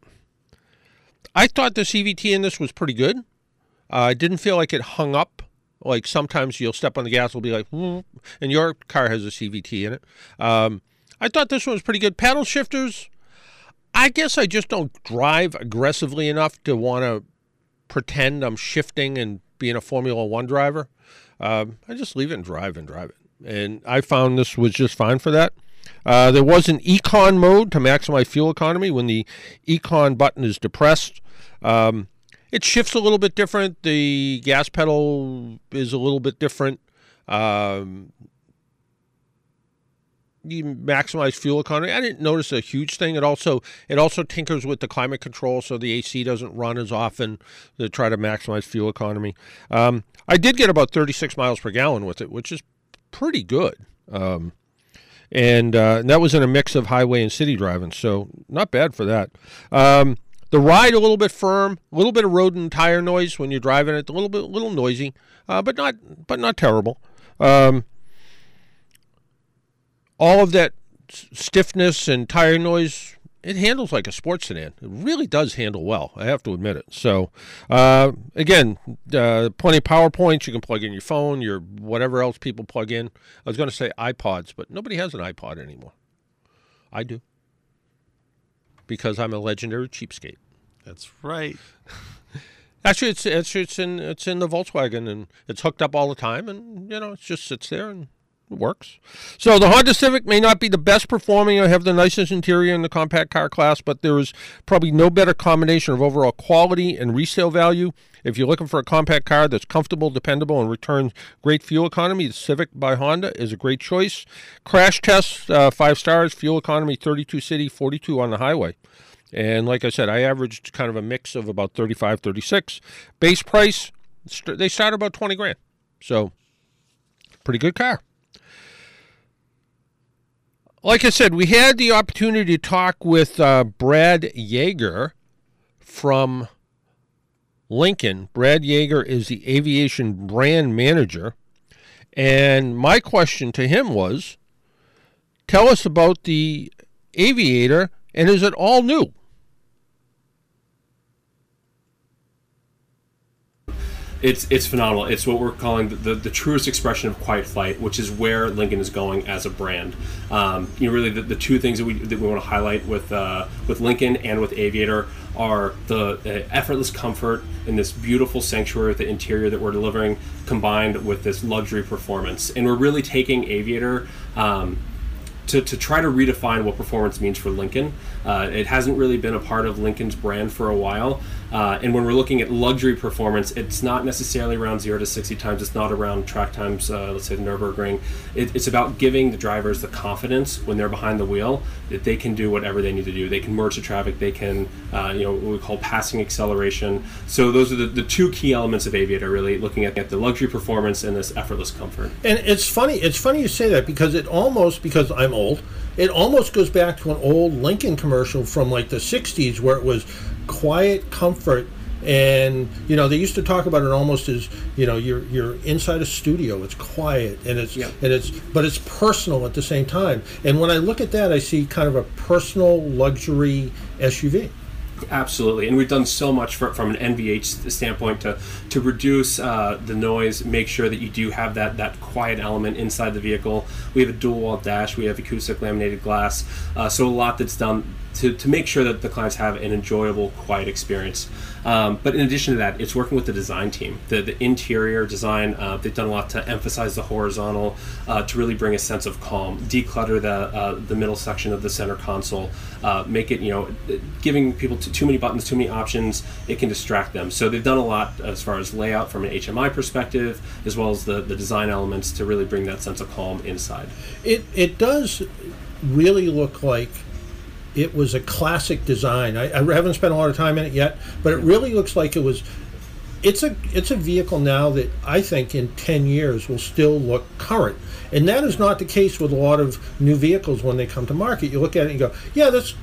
I thought the CVT in this was pretty good. Uh, I didn't feel like it hung up. Like sometimes you'll step on the gas, it'll be like, and your car has a CVT in it. Um, I thought this one was pretty good. Paddle shifters. I guess I just don't drive aggressively enough to want to pretend I'm shifting and being a Formula One driver. Um, I just leave it and drive and drive it. And I found this was just fine for that. Uh, there was an econ mode to maximize fuel economy when the econ button is depressed. Um, it shifts a little bit different. The gas pedal is a little bit different. Um, you maximize fuel economy. I didn't notice a huge thing. It also it also tinkers with the climate control, so the AC doesn't run as often to try to maximize fuel economy. Um, I did get about 36 miles per gallon with it, which is pretty good. Um, and, uh, and that was in a mix of highway and city driving, so not bad for that. Um, the ride a little bit firm, a little bit of road and tire noise when you're driving it, a little bit, a little noisy, uh, but not, but not terrible. Um, all of that stiffness and tire noise, it handles like a sports sedan. It really does handle well. I have to admit it. So, uh, again, uh, plenty of power points. You can plug in your phone, your whatever else people plug in. I was going to say iPods, but nobody has an iPod anymore. I do because I'm a legendary cheapskate. That's right. Actually, it's it's it's in it's in the Volkswagen and it's hooked up all the time, and you know it just sits there and works. So the Honda Civic may not be the best performing or have the nicest interior in the compact car class, but there is probably no better combination of overall quality and resale value. If you're looking for a compact car that's comfortable, dependable, and returns great fuel economy, the Civic by Honda is a great choice. Crash test uh, five stars, fuel economy 32 city, 42 on the highway. And like I said, I averaged kind of a mix of about 35, 36. Base price, they start about 20 grand. So pretty good car. Like I said, we had the opportunity to talk with uh, Brad Yeager from Lincoln. Brad Yeager is the Aviator brand manager. And my question to him was tell us about the aviator and is it all new? It's it's phenomenal. It's what we're calling the, the, the truest expression of quiet flight, which is where Lincoln is going as a brand. Um, you know, really the, the two things that we that we want to highlight with uh, with Lincoln and with Aviator are the uh, effortless comfort in this beautiful sanctuary the interior that we're delivering, combined with this luxury performance. And we're really taking Aviator. Um, to, to try to redefine what performance means for Lincoln. Uh, it hasn't really been a part of Lincoln's brand for a while. Uh, and when we're looking at luxury performance, it's not necessarily around 0 to 60 times. It's not around track times, uh, let's say the Nürburgring. It, it's about giving the drivers the confidence when they're behind the wheel that they can do whatever they need to do. They can merge the traffic. They can, uh, you know, what we call passing acceleration. So those are the, the two key elements of Aviator, really looking at, at the luxury performance and this effortless comfort. And it's funny. It's funny you say that because it almost because I'm old. It almost goes back to an old Lincoln commercial from like the '60s where it was quiet comfort. And you know they used to talk about it almost as you know you're you're inside a studio. It's quiet and it's Yeah. and it's but it's personal at the same time. And when I look at that, I see kind of a personal luxury SUV. Absolutely, and we've done so much for, from an NVH standpoint to to reduce uh, the noise, make sure that you do have that that quiet element inside the vehicle. We have a dual wall dash, we have acoustic laminated glass, uh, so a lot that's done to, to make sure that the clients have an enjoyable, quiet experience. Um, but in addition to that, it's working with the design team, the, the interior design. Uh, they've done a lot to emphasize the horizontal, uh, to really bring a sense of calm, declutter the uh, the middle section of the center console, uh, make it you know, giving people t- too many buttons, too many options, it can distract them. So they've done a lot as far as layout from an HMI perspective, as well as the the design elements to really bring that sense of calm inside. It it does really look like it was a classic design. I, I haven't spent a lot of time in it yet, but it really looks like it was. It's a it's a vehicle now that I think in ten years will still look current, and that is not the case with a lot of new vehicles when they come to market. You look at it and you go, yeah, that's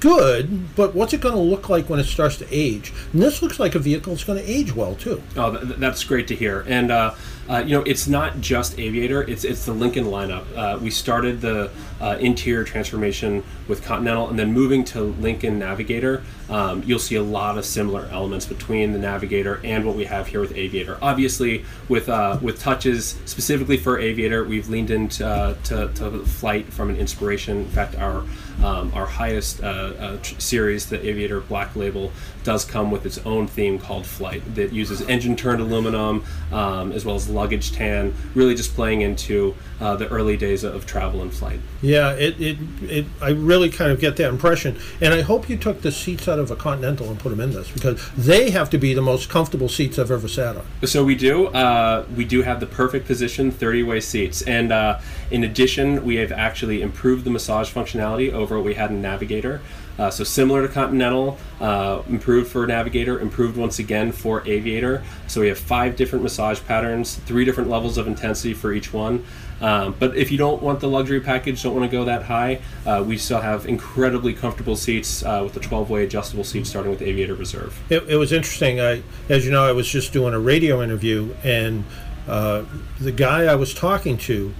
good, but what's it going to look like when it starts to age? And this looks like a vehicle that's going to age well too. Oh, th- th- that's great to hear. And uh, uh, you know, it's not just Aviator; it's it's the Lincoln lineup. Uh, we started the uh, interior transformation with Continental, and then moving to Lincoln Navigator. Um, you'll see a lot of similar elements between the Navigator and what we have here with Aviator. Obviously, with uh, with touches specifically for Aviator, we've leaned into uh, to, to flight from an inspiration. In fact, our um, our highest uh, uh, tr- series, the Aviator Black Label, does come with its own theme called Flight that uses engine turned aluminum um, as well as luggage tan, really just playing into uh, the early days of travel and flight. Yeah, it, it, it, I really kind of get that impression. And I hope you took the seats out of a Continental and put them in this because they have to be the most comfortable seats I've ever sat on. So we do. Uh, we do have the perfect position, 30-way seats, and uh, in addition, we have actually improved the massage functionality over what we had in Navigator. Uh, so similar to Continental, uh, improved for Navigator, improved once again for Aviator. So we have five different massage patterns, three different levels of intensity for each one. Um, but if you don't want the luxury package, don't want to go that high, uh, we still have incredibly comfortable seats uh, with the 12-way adjustable seats, starting with Aviator Reserve. It, it was interesting. I, as you know, I was just doing a radio interview, and uh, the guy I was talking to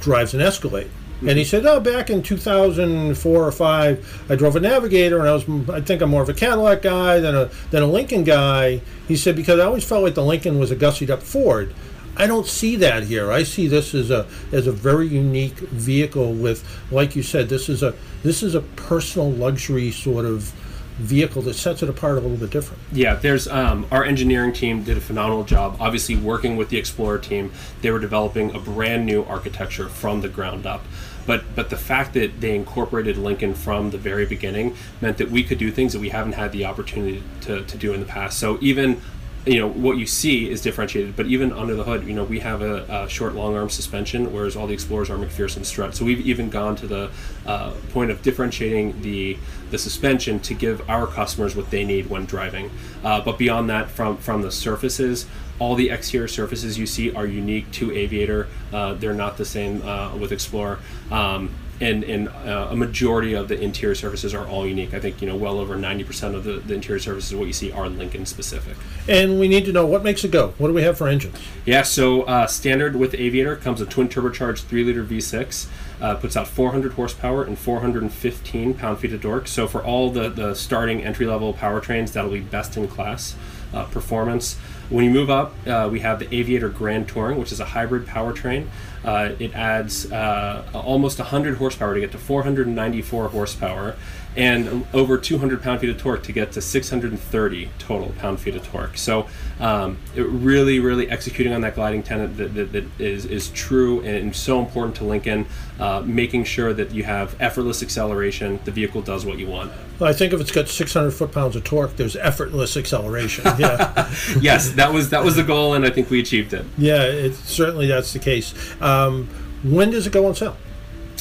drives an Escalade. And he said, "Oh, back in 2004 or five, I drove a Navigator, and I was, I think I'm more of a Cadillac guy than a than a Lincoln guy." He said because I always felt like the Lincoln was a gussied up Ford. I don't see that here. I see this as a as a very unique vehicle with, like you said, this is a this is a personal luxury sort of vehicle that sets it apart a little bit different. Yeah, there's um, our engineering team did a phenomenal job. Obviously, working with the Explorer team, they were developing a brand new architecture from the ground up. But but the fact that they incorporated Lincoln from the very beginning meant that we could do things that we haven't had the opportunity to, to do in the past. So even you know what you see is differentiated, but even under the hood, you know we have a, a short long arm suspension, whereas all the Explorers are MacPherson strut. So we've even gone to the uh, point of differentiating the the suspension to give our customers what they need when driving. Uh, but beyond that, from from the surfaces, all the exterior surfaces you see are unique to Aviator. Uh, they're not the same uh, with Explorer. Um, and and uh, a majority of the interior surfaces are all unique. I think you know well over ninety percent of the, the interior surfaces what you see are Lincoln specific. And we need to know what makes it go. What do we have for engines? Yeah, so uh, standard with Aviator comes a twin turbocharged three liter V6. Uh, puts out 400 horsepower and 415 pound feet of torque. So for all the the starting entry level powertrains, that'll be best in class uh, performance. When you move up, uh, we have the Aviator Grand Touring, which is a hybrid powertrain. Uh, it adds uh, almost 100 horsepower to get to 494 horsepower, and over 200 pound feet of torque to get to 630 total pound feet of torque. So, um, it really, really executing on that gliding tenet that, that, that is is true and so important to Lincoln. Uh, making sure that you have effortless acceleration, the vehicle does what you want. Well, I think if it's got 600 foot pounds of torque, there's effortless acceleration. Yeah, yes, that was that was the goal, and I think we achieved it. yeah, it certainly that's the case. Um, when does it go on sale?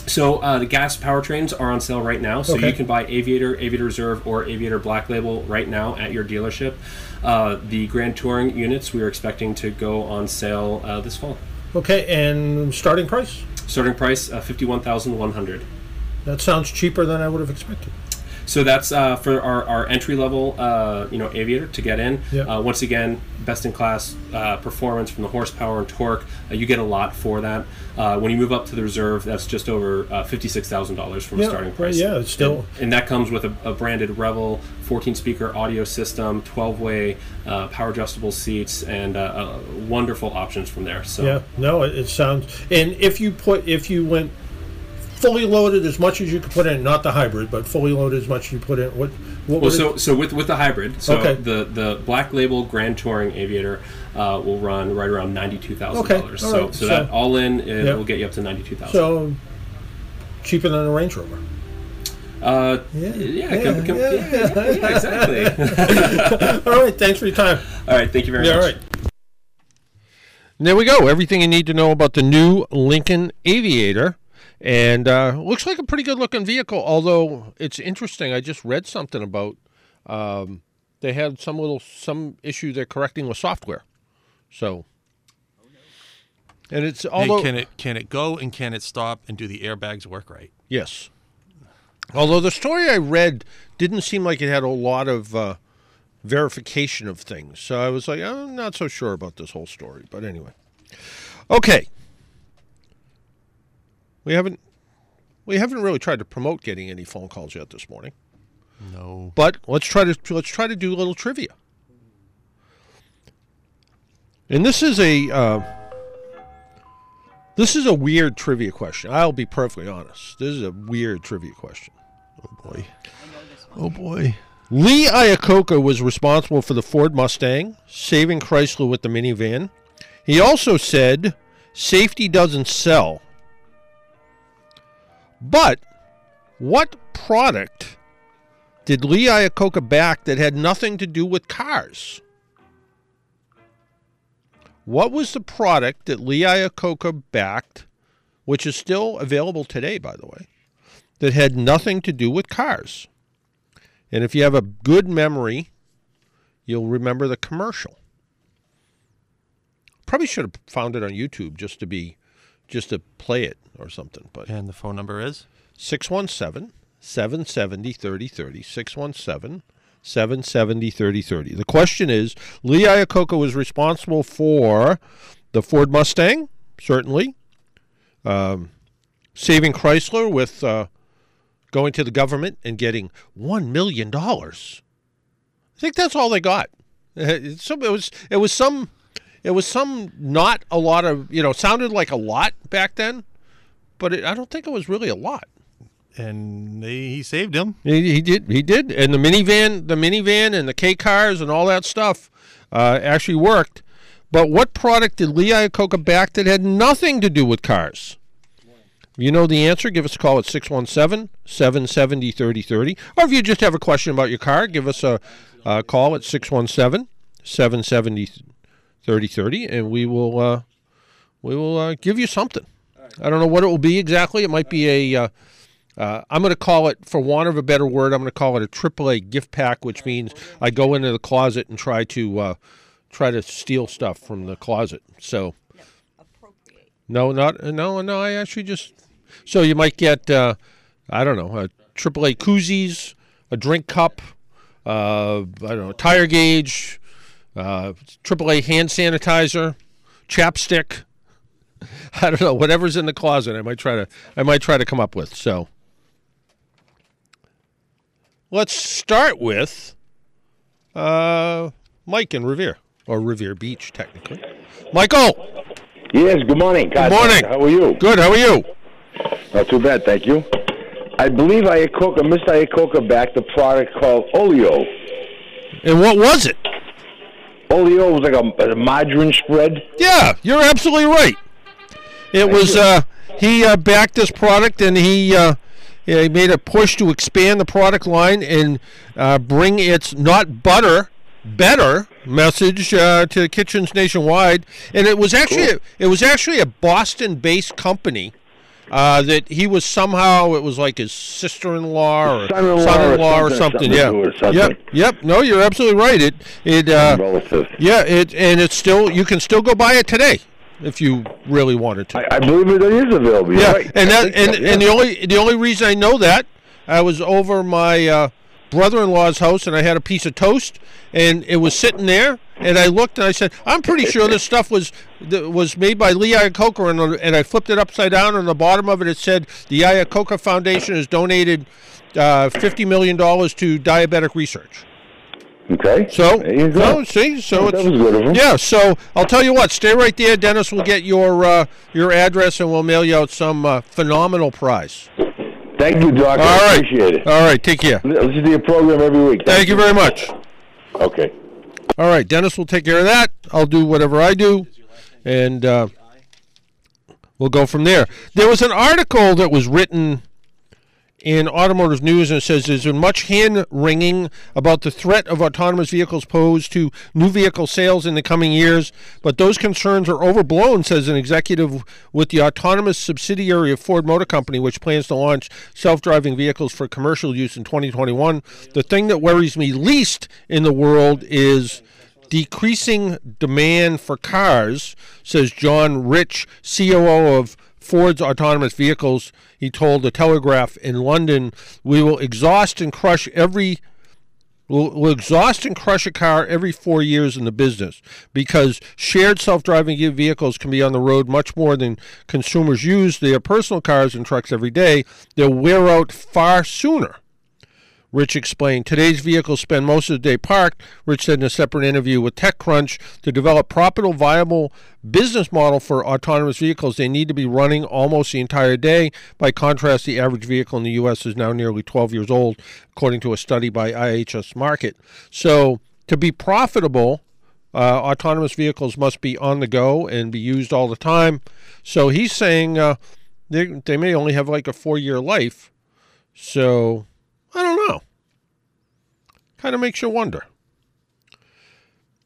So uh, the gas powertrains are on sale right now. So Okay. you can buy Aviator, Aviator Reserve, or Aviator Black Label right now at your dealership. Uh, the Grand Touring units we are expecting to go on sale uh, this fall. Okay, and starting price? Starting price uh, fifty one thousand one hundred. That sounds cheaper than I would have expected. So that's uh, for our, our entry level, uh, you know, Aviator to get in. Yeah. Uh, once again, best in class uh, performance from the horsepower and torque. Uh, you get a lot for that. Uh, when you move up to the reserve, that's just over uh, fifty six thousand dollars from Yeah, a starting price. yeah, it's still- and, and that comes with a, a branded Revel fourteen speaker audio system, twelve way uh, power adjustable seats, and wonderful options from there. So Yeah, no, it, it sounds. And if you put, if you went fully loaded as much as you could put in, not the hybrid, but fully loaded as much as you put in, what? what Well, so it, so with with the hybrid, so Okay. the the Black Label Grand Touring Aviator uh, will run right around ninety two thousand Okay, dollars. all So right, so so- that all in it Yeah. will get you up to ninety two thousand. so cheaper than a Range Rover. uh, Yeah, yeah, yeah, com- com- yeah. yeah, yeah, exactly. All right, thanks for your time. all right, thank you very Yeah, much. All right. There we go. Everything you need to know about the new Lincoln Aviator. And uh, looks like a pretty good looking vehicle, although it's interesting. I just read something about um, they had some little some issue they're correcting with software. So, and it's Hey, although can it can it go and can it stop and do the airbags work right? Yes. Although the story I read didn't seem like it had a lot of uh, verification of things. So I was like, I'm not so sure about this whole story. But anyway. Okay. We haven't we haven't really tried to promote getting any phone calls yet this morning. No. But let's try to let's try to do a little trivia. And this is a uh, this is a weird trivia question. I'll be perfectly honest. This is a weird trivia question. Oh boy. Oh boy. Lee Iacocca was responsible for the Ford Mustang, saving Chrysler with the minivan. He also said safety doesn't sell. But what product did Lee Iacocca back that had nothing to do with cars? What was the product that Lee Iacocca backed, which is still available today, by the way, that had nothing to do with cars? And if you have a good memory, you'll remember the commercial. Probably should have found it on YouTube just to be just to play it or something. But And the phone number is 617 770 3030. 617 770 3030. The question is Lee Iacocca was responsible for the Ford Mustang, certainly, um, saving Chrysler with uh, going to the government and getting $1 million. I think that's all they got. It was, it was some. It was some not a lot of you know sounded like a lot back then, but it, I don't think it was really a lot. and they, he saved him. He, he did. He did. And the minivan, the minivan, and the K cars and all that stuff uh, actually worked. But what product did Lee Iacocca back that had nothing to do with cars? You know the answer, give us a call at 617 770 3030. Or if you just have a question about your car, give us a, a call at 617 770 3030 and we will uh, we will uh, give you something. I don't know what it will be exactly. It might be a uh, uh, I'm going to call it, for want of a better word, I'm going to call it a AAA gift pack, which means I go into the closet and try to uh, try to steal stuff from the closet. So, no, not no, no. I actually just so you might get uh, I don't know a AAA koozies, a drink cup, uh, I don't know, tire gauge, uh, AAA hand sanitizer, chapstick. I don't know, whatever's in the closet. I might try to I might try to come up with. So let's start with uh, Mike in Revere or Revere Beach, technically. Michael, Yes, good morning. good morning. How are you? Good. How are you? Not too bad, thank you. I believe Iacocca, Mr. Iacocca backed a product called Oleo. And what was it? Oleo was like a, a margarine spread. Yeah, you're absolutely right. It was you. uh, he uh, backed this product and he uh, he made a push to expand the product line and uh, bring its not butter better message uh, to kitchens nationwide. And it was actually it was actually a Boston-based company. Uh, that he was somehow it was like his sister-in-law or Son-in-law or son-in-law or something, something. something Yeah. something. Yep. Yep. No, you're absolutely right. It it uh, Relative. yeah, it and it's still you can still go buy it today if you really wanted to. I, I believe it is available. Yeah, right. and that and, yeah. and the only the only reason I know that I was over my uh, brother-in-law's house and I had a piece of toast and it was sitting there and I looked and I said I'm pretty sure this stuff was was made by Lee Iacocca and, and I flipped it upside down and on the bottom of it it said the Iacocca Foundation has donated uh, fifty million dollars to diabetic research. Okay. So, there you go. so see, so That it's was good of him. yeah. So I'll tell you what, stay right there. Dennis We'll get your uh, your address and we'll mail you out some uh, phenomenal prize. Thank you, Doc. All I right, appreciate it. all right. Take care. Listen to your program every week. Thank you very much. Okay. All right, Dennis will take care of that. I'll do whatever I do, and uh, we'll go from there. There was an article that was written in Automotive News, and it says there's been much hand wringing about the threat of autonomous vehicles posed to new vehicle sales in the coming years, but those concerns are overblown, says an executive with the autonomous subsidiary of Ford Motor Company, which plans to launch self driving vehicles for commercial use in 2021. The thing that worries me least in the world is decreasing demand for cars, says John Rich, COO of Ford's autonomous vehicles. He told the Telegraph in London, "We will exhaust and crush every We'll, we'll exhaust and crush a car every four years in the business because shared self-driving vehicles can be on the road much more than consumers use their personal cars and trucks every day. They'll wear out far sooner. Rich explained, today's vehicles spend most of the day parked, Rich said in a separate interview with TechCrunch. To develop profitable, viable business model for autonomous vehicles, they need to be running almost the entire day. By contrast, the average vehicle in the U.S. is now nearly 12 years old, according to a study by IHS Markit. So, to be profitable, uh, autonomous vehicles must be on the go and be used all the time. So, he's saying uh, they, they may only have like a four year life. So, I don't know. Kind of makes you wonder.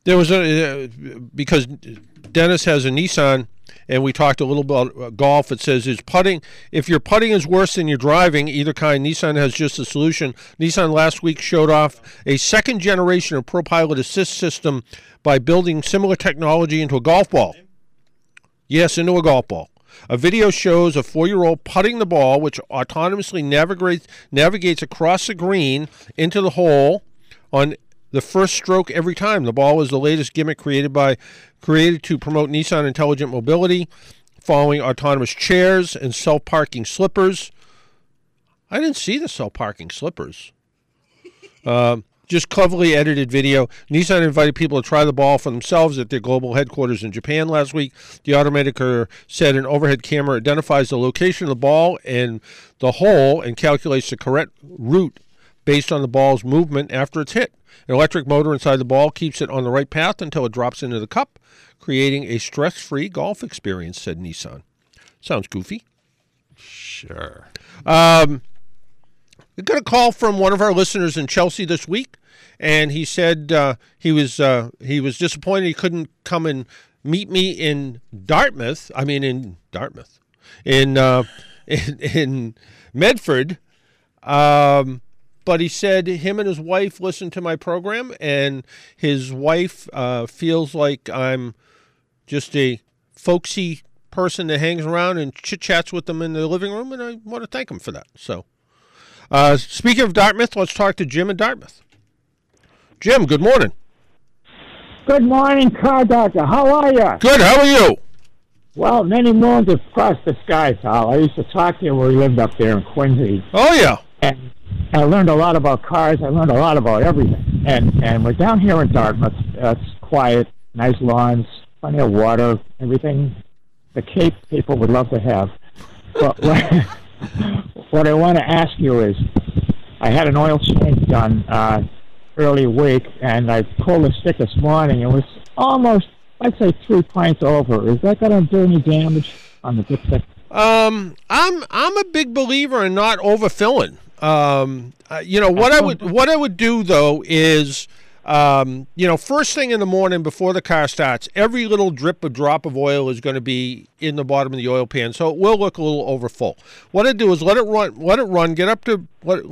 There was a uh, because Dennis has a Nissan, and we talked a little about uh, golf. It says is putting. If your putting is worse than your driving, either kind, Nissan has just a solution. Nissan last week showed off a second generation of ProPilot Assist system by building similar technology into a golf ball. Yes, into a golf ball. A video shows a four-year-old putting the ball, which autonomously navigates navigates across the green into the hole on the first stroke every time. The ball is the latest gimmick created by created to promote Nissan intelligent mobility, following autonomous chairs and self-parking slippers. I didn't see the self-parking slippers. Um, just cleverly edited video. Nissan invited people to try the ball for themselves at their global headquarters in Japan last week. The automaker said an overhead camera identifies the location of the ball and the hole and calculates the correct route based on the ball's movement after it's hit. An electric motor inside the ball keeps it on the right path until it drops into the cup, creating a stress free golf experience, said Nissan. Sounds goofy. Sure. Um, I got a call from one of our listeners in Chelsea this week, and he said uh, he was uh, he was disappointed he couldn't come and meet me in Dartmouth. I mean, in Dartmouth, in uh, in, in Medford. Um, but he said him and his wife listen to my program, and his wife uh, feels like I'm just a folksy person that hangs around and chit chats with them in the living room, and I want to thank him for that. So, uh, speaking of Dartmouth, let's talk to Jim in Dartmouth. Jim, good morning. Good morning, car doctor. How are you? Good. How are you? Well, many moons have crossed the skies, Hal. I used to talk to you when we lived up there in Quincy, Oh yeah. and I learned a lot about cars. I learned a lot about everything. And and we're down here in Dartmouth. Uh, it's quiet, nice lawns, plenty of water, everything the Cape people would love to have. But what I want to ask you is, I had an oil change done uh, early week, and I pulled the stick this morning. It was almost, I'd say, three pints over. Is that going to do any damage on the dipstick? Um, I'm I'm a big believer in not overfilling. Um, uh, you know what I would what I would do though is, um, you know, first thing in the morning before the car starts, every little drip or drop of oil is going to be in the bottom of the oil pan, so it will look a little overfull. What I do is let it run, let it run, get up to let it,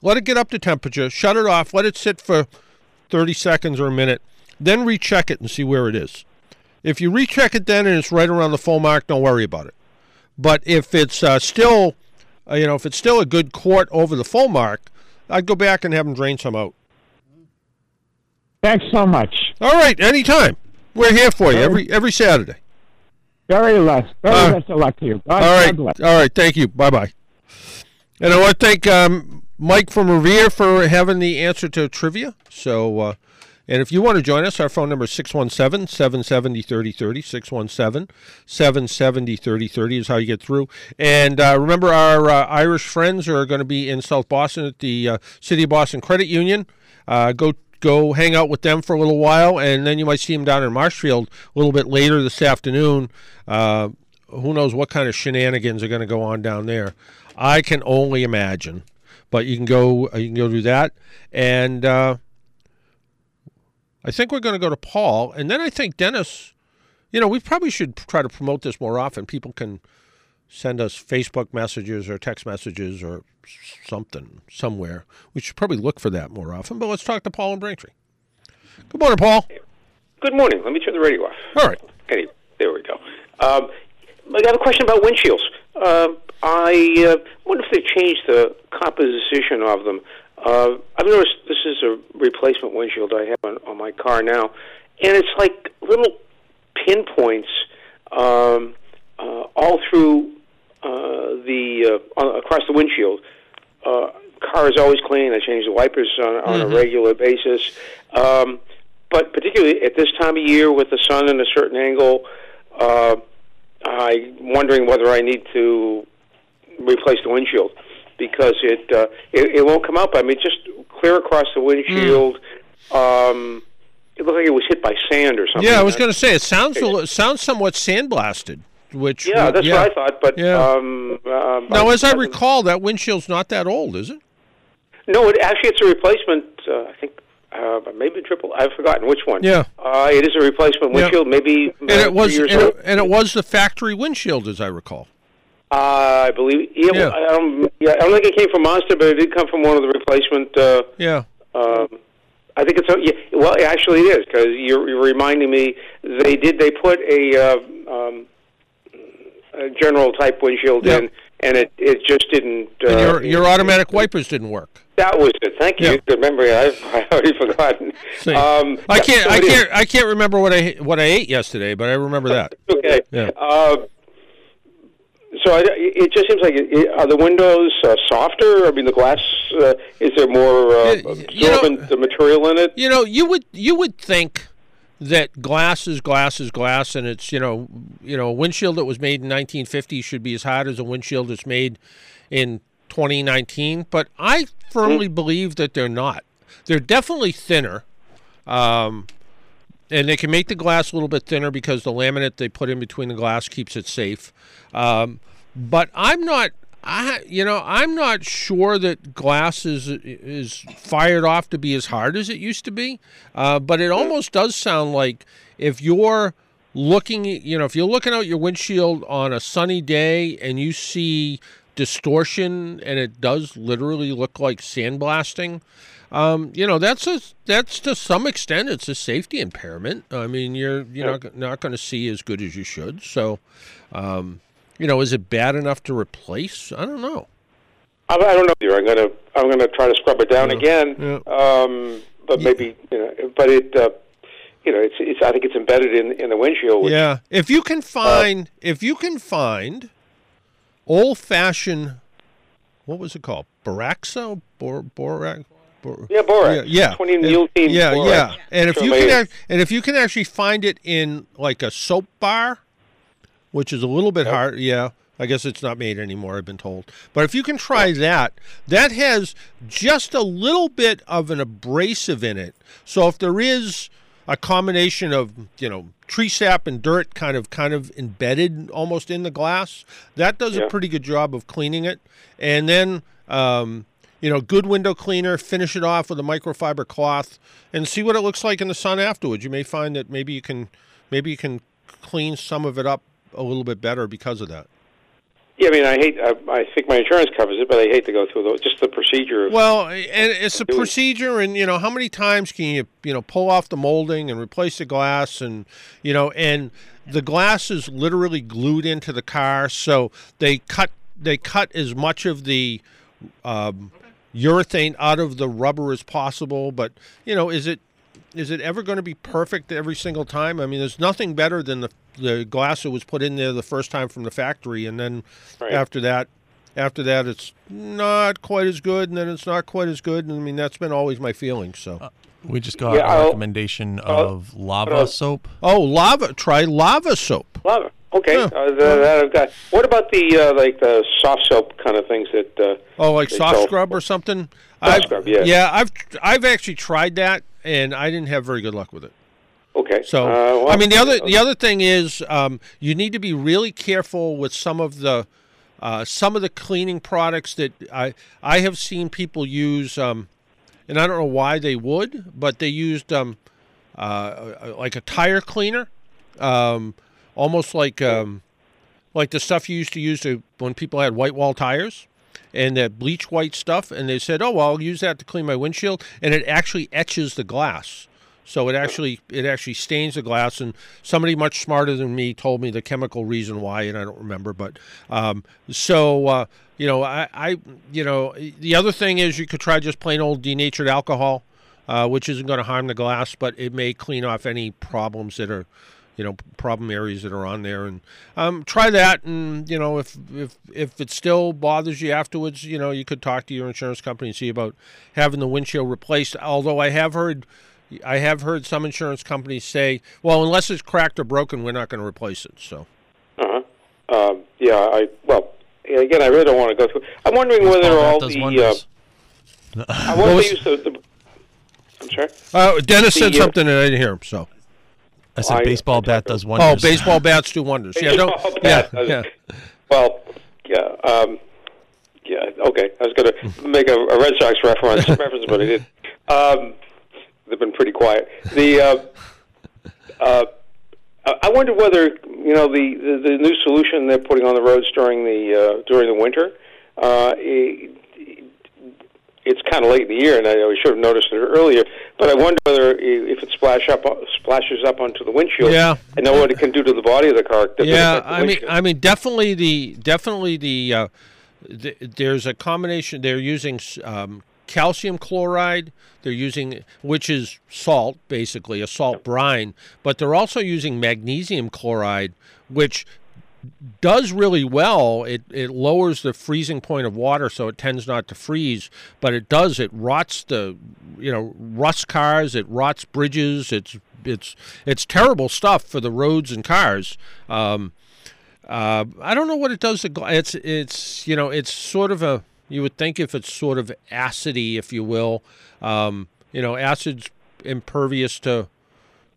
let it get up to temperature, shut it off, let it sit for thirty seconds or a minute, then recheck it and see where it is. If you recheck it then and it's right around the full mark, don't worry about it. But if it's uh, still, uh, you know, if it's still a good quart over the full mark, I'd go back and have them drain some out. Thanks so much. All right, anytime. We're here for you every every Saturday. Very less. Very Uh, best of luck to you. God, All right, all right. Thank you. Bye bye. And I want to thank um, Mike from Revere for having the answer to trivia. So, uh, and if you want to join us, our phone number is 617 770 3030. 617 770 3030 is how you get through. And uh, remember, our uh, Irish friends are going to be in South Boston at the uh, City of Boston Credit Union. Uh, go go hang out with them for a little while, and then you might see them down in Marshfield a little bit later this afternoon. Uh, who knows what kind of shenanigans are going to go on down there? I can only imagine. But you can go you can go do that, and uh, I think we're going to go to Paul, and then I think Dennis. You know, we probably should try to promote this more often. People can send us Facebook messages or text messages or something somewhere. We should probably look for that more often. But let's talk to Paul and Braintree. Good morning, Paul. Good morning. Let me turn the radio off. All right. Okay, there we go. Um, I have a question about windshields. Uh, I uh, wonder if they changed the composition of them. Uh, I've noticed this is a replacement windshield I have on, on my car now, and it's like little pinpoints um, uh, all through the uh, on, across the windshield. Uh, car is always clean. I change the wipers on, on a regular basis. Um, but particularly at this time of year with the sun in a certain angle, uh, I'm wondering whether I need to replace the windshield because it uh, it, it won't come out. I mean, just clear across the windshield. Um, it looked like it was hit by sand or something. Yeah, I was going to say it sounds a li- sounds somewhat sandblasted. Which Yeah, that's what I thought. But Yeah. um, um, Now, as I recall, that windshield's not that old, is it? no, it actually it's a replacement. Uh, I think. Uh, maybe triple. I've forgotten which one. Yeah. uh, it is a replacement Yeah. windshield. Maybe uh, And it was, three and it, and it was the factory windshield, as I recall. Uh, I believe. Yeah, Yeah. Well, I, don't, yeah, I don't think it came from Monster, but it did come from one of the replacement. Uh, Yeah. um, I think it's. a- Yeah, well, actually, it is because you're, you're reminding me. They did. They put a, uh, um, general type windshield Yeah. in, and it it just didn't. Uh, your your automatic wipers didn't work. That was it. Thank you. Yeah. Good memory. I've I already forgotten. Um, I can't I can't I can't remember what I what I ate yesterday, but I remember that. Okay. Yeah. Uh, so I, it just seems like it, are the windows uh, softer? I mean, the glass uh, is there more uh, y- you know- absorbent material in it? You know, you would you would think that glass is glass is glass, and it's you know you know a windshield that was made in 1950 should be as hot as a windshield that's made in 2019. But I firmly believe that they're not. They're definitely thinner. Um, and they can make the glass a little bit thinner because the laminate they put in between the glass keeps it safe. Um, but I'm not I, you know, I'm not sure that glass is is fired off to be as hard as it used to be, uh, but it almost does sound like if you're looking, you know, if you're looking out your windshield on a sunny day and you see distortion and it does literally look like sandblasting, um, you know, that's a that's to some extent it's a safety impairment. I mean, you're you're not not going to see as good as you should. So, um, you know, is it bad enough to replace? I don't know. I, I don't know either. I'm gonna I'm gonna try to scrub it down again. yeah. Um, but maybe you know, but it uh, you know it's it's I think it's embedded in in the windshield. Which, Yeah, if you can Uh, find if you can find old fashioned, what was it called? Boraxo, Bor Borax. Bor, Yeah, borax. Yeah, yeah. 20 And- Yeah, borax. yeah. And if Sure, you can, maybe. ac- and if you can actually find it in like a soap bar, which is a little bit hard. Yeah, I guess it's not made anymore. I've been told. But if you can try that, that has just a little bit of an abrasive in it. So if there is a combination of you know tree sap and dirt kind of kind of embedded almost in the glass, that does a pretty good job of cleaning it. And then. Um, you know, good window cleaner, finish it off with a microfiber cloth, and see what it looks like in the sun afterwards. You may find that maybe you can, maybe you can clean some of it up a little bit better because of that. Yeah, I mean, I hate. I, I think my insurance covers it, but I hate to go through the, just the procedure. Of, Well, and it's a procedure, and you know, how many times can you, you know, pull off the molding and replace the glass, and you know, and the glass is literally glued into the car, so they cut they cut as much of the um, urethane out of the rubber as possible. But you know, is it is it ever going to be perfect every single time? I mean, there's nothing better than the the glass that was put in there the first time from the factory, and then Right. after that, after that, it's not quite as good, and then it's not quite as good. And I mean, that's been always my feeling. So, We just got Yeah, a I'll- recommendation of lava uh, soap. oh, lava! Try lava soap. lava. Okay, Yeah. uh, the, that I've got. What about the uh, like the soft soap kind of things that? Uh, Oh, like soft sell? scrub or something. Soft I've- scrub, yeah. Yeah, I've I've actually tried that, and I didn't have very good luck with it. Okay. So, uh, well, I mean, the other the other thing is um, you need to be really careful with some of the uh, some of the cleaning products that I I have seen people use, um, and I don't know why they would, but they used um, uh, like a tire cleaner, um, almost like um, like the stuff you used to use to when people had white wall tires and that bleach white stuff and they said oh well i'll use that to clean my windshield and it actually etches the glass. So it actually it actually stains the glass and somebody much smarter than me told me the chemical reason why and i don't remember but um, so uh, you know I, I you know the other thing is you could try just plain old denatured alcohol uh, which isn't going to harm the glass but it may clean off any problems that are you know problem areas that are on there and um, try that and you know if if if it still bothers you afterwards you know you could talk to your insurance company and see about having the windshield replaced although i have heard i have heard some insurance companies say well unless it's cracked or broken we're not going to replace it so Uh-huh. Um, yeah, I well again, I really don't want to go through. I'm wondering whether Baseball bat all does the. Uh. I wonder was- if they use the, the. I'm sorry. uh, dennis said The, uh, something and i didn't hear him so I said I- baseball bat does wonders. oh baseball bats do wonders yeah don't yeah yeah Well, yeah, um, yeah. Okay, I was going to make a, a Red Sox reference, reference, but I did. Um, they've been pretty quiet. The uh, uh, I I wonder whether you know the, the the new solution they're putting on the roads during the uh, during the winter. Uh, it, it's kind of late in the year, and I, I should have noticed it earlier. But I wonder whether if it splash up splashes up onto the windshield. Yeah. I know what it can do to the body of the car. Yeah the i mean i mean definitely the definitely the uh th- there's a combination they're using um, calcium chloride they're using which is salt basically a salt brine but they're also using magnesium chloride which does really well. It it lowers the freezing point of water, so it tends not to freeze. But it does it rots the you know rusts cars. It rots bridges. It's it's it's terrible stuff for the roads and cars. Um, uh, I don't know what it does to it's it's you know it's sort of a you would think if it's sort of acidy, if you will. Um, you know, acid's impervious to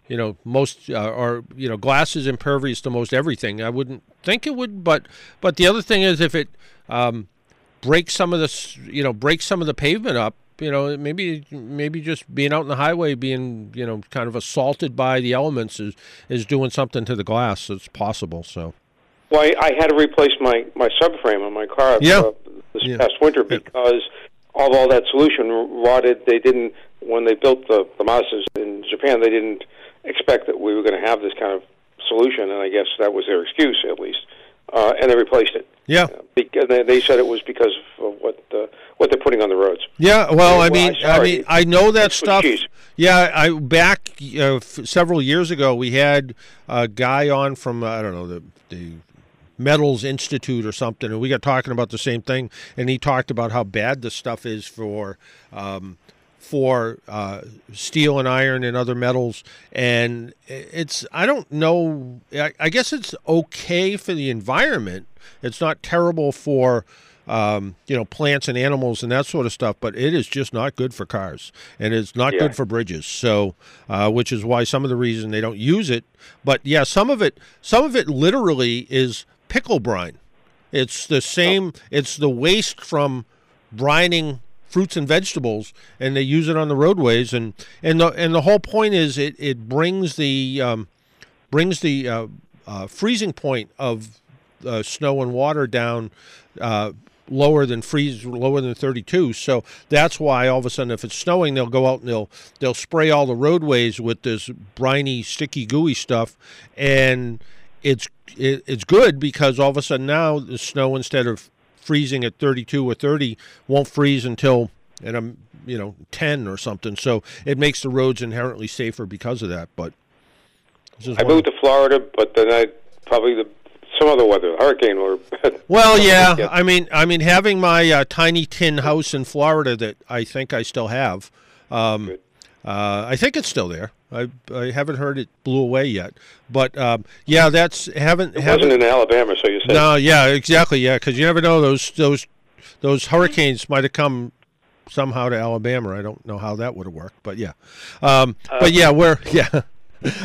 you know most uh, or you know glass is impervious to most everything i wouldn't think it would but but the other thing is if it um, break some of this, you know, break some of the pavement up. You know, maybe maybe just being out in the highway, being you know, kind of assaulted by the elements is is doing something to the glass. It's possible. So Well, I, I had to replace my my subframe on my car Yeah. uh, this Yeah. past winter because of all that solution rotted. They didn't when they built the the Mazdas in Japan. They didn't expect that we were going to have this kind of solution, and I guess that was their excuse at least. Uh, and they replaced it. yeah, Because they, they said it was because of what uh, what they're putting on the roads. yeah. Well, Well, I mean, I sorry. mean, I know that It's stuff. cheese. Yeah, I back uh, f- several years ago, we had a guy on from I don't know the the Metals Institute or something, and we got talking about the same thing, and he talked about how bad this stuff is for um, for uh, steel and iron and other metals, and it's I don't know. I, I guess it's okay for the environment. It's not terrible for um, you know plants and animals and that sort of stuff, but it is just not good for cars, and it's not Yeah. good for bridges. So, uh, which is why some of the reason they don't use it. But yeah, some of it, some of it literally is pickle brine. It's the same. It's the waste from brining fruits and vegetables, and they use it on the roadways. And and the and the whole point is it it brings the um, brings the uh, uh, freezing point of uh, snow and water down uh, lower than freeze lower than 32 so that's why all of a sudden if it's snowing they'll go out and they'll they'll spray all the roadways with this briny sticky gooey stuff and it's it, it's good because all of a sudden now the snow instead of freezing at 32 or 30 won't freeze until at a you know 10 or something so it makes the roads inherently safer because of that but I moved to Florida, but then I probably the some other weather, hurricane or. Well, yeah. Yeah. I mean, I mean, having my uh, tiny tin house in Florida that I think I still have. Um. Uh, I think it's still there. I I haven't heard it blew away yet, but um, yeah, that's haven't It haven't. wasn't in Alabama, so you said. No, yeah, exactly, yeah, because you never know those those those hurricanes might have come somehow to Alabama. I don't know how that would have worked, but yeah, um, but yeah, where yeah,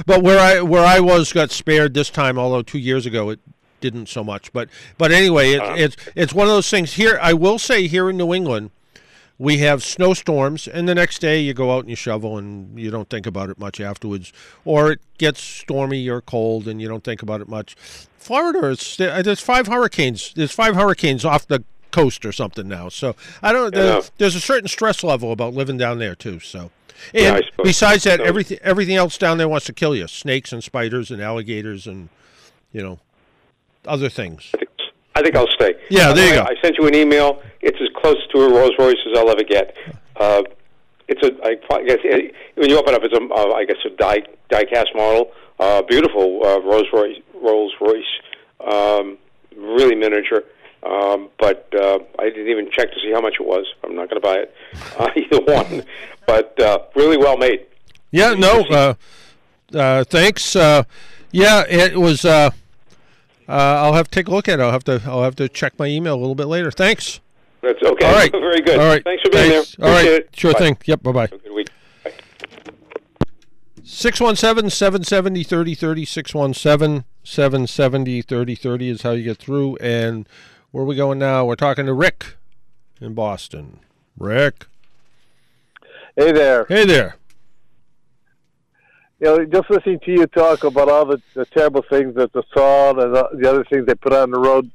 but where I where I was got spared this time. Although two years ago it didn't so much, but but anyway, it, it's it's one of those things. Here, I will say, here in New England, we have snowstorms, and the next day you go out and you shovel, and you don't think about it much afterwards. Or it gets stormy or cold, and you don't think about it much. Florida, is, uh, there's five hurricanes. There's five hurricanes off the coast or something now. So I don't. Yeah. There, there's a certain stress level about living down there too. So. And suppose. besides that, So- everything everything else down there wants to kill you: snakes and spiders and alligators and you know other things. I think I'll stay. Yeah, there you I, go. I sent you an email. It's as close to a Rolls Royce as I'll ever get. Uh, it's a, I guess it, when you open up, it's a, uh, I guess a die die cast model. Uh, beautiful uh, Rolls Royce. Rolls Royce. Um, really miniature. Um, but uh, I didn't even check to see how much it was. I'm not going to buy it, uh, either one. But uh, really well made. Yeah, no. Uh, uh, thanks. Uh, yeah, it was. Uh, Uh, I'll have to take a look at it. I'll have to. I'll have to check my email a little bit later. Thanks. That's okay. All right. Very good. All right. Thanks for being Thanks. there. All right. Appreciate it. Sure Bye. thing. Yep. Bye bye. Have a good week. Bye. 617 770 3030. 617 770 3030 is how you get through. And where are we going now? We're talking to Rick in Boston. Rick. Hey there. Hey there. You know, just listening to you talk about all the, the terrible things that the salt and the, the other things they put on the road,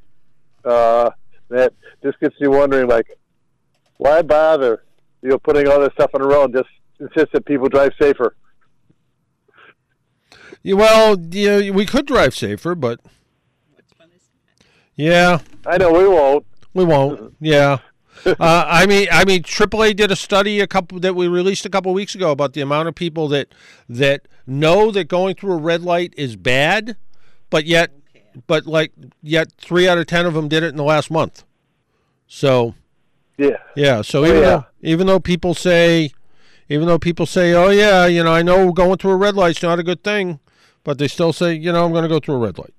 uh, that just gets me wondering, like, why bother, you know, putting all this stuff on the road? Just insist that people drive safer. Yeah, well, yeah, we could drive safer, but. Yeah, I know we won't. We won't. Yeah. Uh, I mean, I mean, AAA did a study a couple that we released a couple weeks ago about the amount of people that that know that going through a red light is bad, but yet, but like yet three out of ten of them did it in the last month. So Yeah. yeah, so Oh, even yeah. though even though people say, even though people say, oh yeah, you know, I know going through a red light's not a good thing, but they still say, you know, I'm going to go through a red light.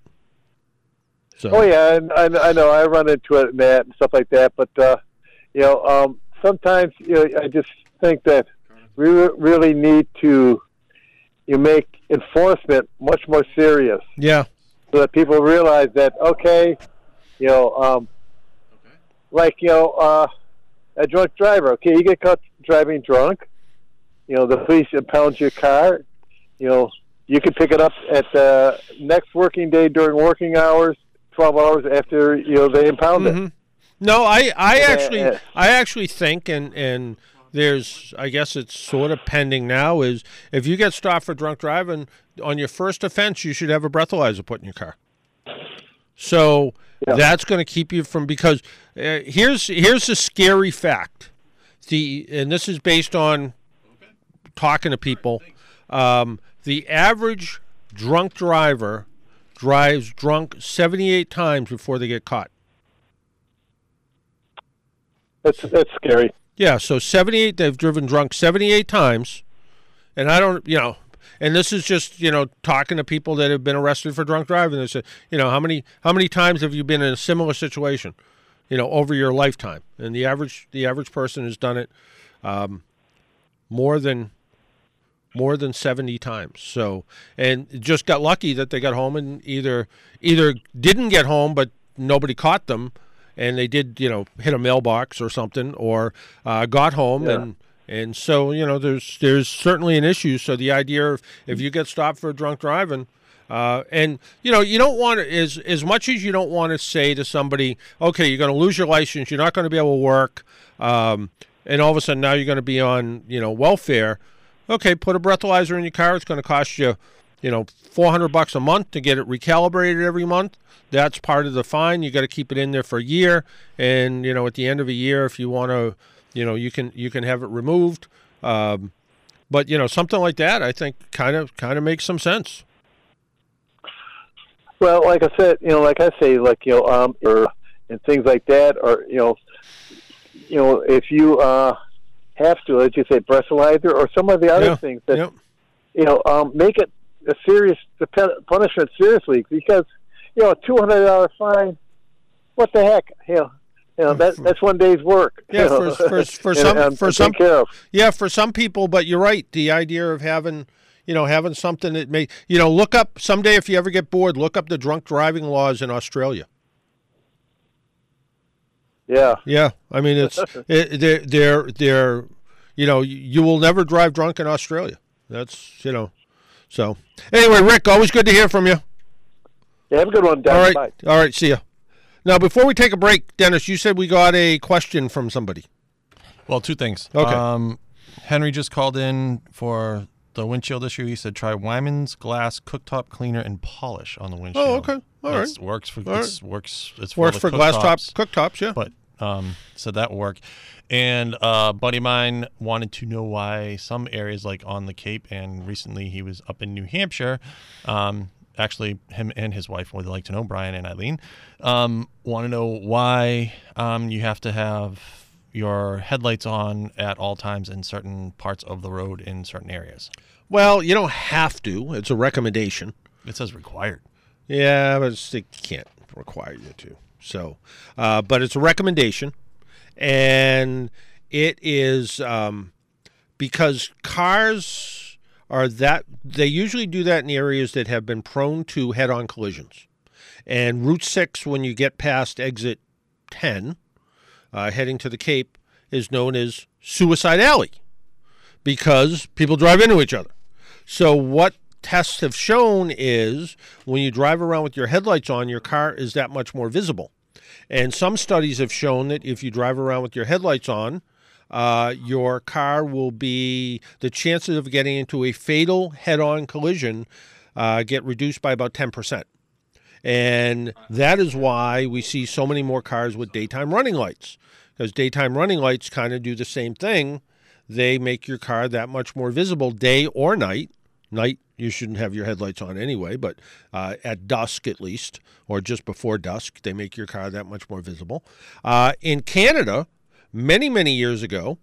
So Oh yeah, and I, I know I run into it and that and stuff like that. But uh, you know, um, sometimes you know, I just think that we really need to you make enforcement much more serious yeah, so that people realize that okay, you know, um, okay. like you know, uh, a drunk driver. Okay, you get caught driving drunk. You know, the police impound your car. You know, you can pick it up at the next working day during working hours, twelve hours after you know they impound it. No, I, I actually, yeah. I actually think, and and there's, I guess it's sort of pending now. Is if you get stopped for drunk driving on your first offense, you should have a breathalyzer put in your car. So that's going to keep you from because uh, here's here's a scary fact. The and this is based on talking to people. Um, the average drunk driver drives drunk 78 times before they get caught. That's that's scary. Yeah, so 78 they've driven drunk 78 times. And I don't, you know, and this is just, you know, talking to people that have been arrested for drunk driving. They say, you know, how many how many times have you been in a similar situation, you know, over your lifetime? And the average the average person has done it um, more than more than 70 times. So, and just got lucky that they got home and either either didn't get home but nobody caught them and they did, you know, hit a mailbox or something or uh, got home Yeah. and and so, you know, there's there's certainly an issue. So the idea of if you get stopped for drunk driving uh, and you know you don't want to as as much as you don't want to say to somebody, okay, you're going to lose your license, you're not going to be able to work, um, and all of a sudden now you're going to be on you know welfare. Okay, put a breathalyzer in your car. It's going to cost you, you know, four hundred bucks a month to get it recalibrated every month. That's part of the fine. You got to keep it in there for a year, and you know, at the end of a year, if you want to, you know, you can you can have it removed. Um, but you know, something like that, I think, kind of kind of makes some sense. Well, like I said, you know, like I say, like you know, um, or and things like that, or you know, you know, if you uh have to, as you say, breathalyzer or some of the other Yeah, things that yep. you know, um, make it a serious the punishment seriously because you know, a two hundred dollar fine. What the heck? You know, you know that that's one day's work. Yeah, you know, for for, for some and- for some care of. yeah for some people. But you're right. The idea of having you know having something that may you know look up someday if you ever get bored, look up the drunk driving laws in Australia. Yeah. Yeah, I mean it's it, they're they're they're you know you will never drive drunk in Australia. That's you know. So anyway, Rick, always good to hear from you. Yeah, have a good one, Dan. All right, Bye. all right, see ya. Now, before we take a break, Dennis, you said we got a question from somebody. Well, two things. Okay. Um, Henry just called in for the windshield issue. He said try Weiman's glass cooktop cleaner and polish on the windshield. Oh, okay. All right. It's- Works for All it's, works. It's Works the for glass tops, cooktops, cooktops, yeah. But um, so that will work. And uh, a buddy of mine wanted to know why some areas, like on the Cape, and recently he was up in New Hampshire. Um, actually, him and his wife would like to know, Brian and Eileen, um, want to know why um, you have to have your headlights on at all times in certain parts of the road in certain areas. Well, you don't have to. It's a recommendation. It says required. Yeah, but it can't require you to. So, uh, but it's a recommendation, and it is um, because cars are that they usually do that in areas that have been prone to head-on collisions, and Route Six when you get past exit ten, uh, heading to the Cape, is known as Suicide Alley because people drive into each other. So what tests have shown is when you drive around with your headlights on, your car is that much more visible. And some studies have shown that if you drive around with your headlights on, uh, your car will be the chances of getting into a fatal head-on collision uh, get reduced by about ten percent. And that is why we see so many more cars with daytime running lights. Because daytime running lights kind of do the same thing. They make your car that much more visible day or night. Night, you shouldn't have your headlights on anyway, but uh, at dusk at least, or just before dusk, they make your car that much more visible. Uh, in Canada, many, many years ago,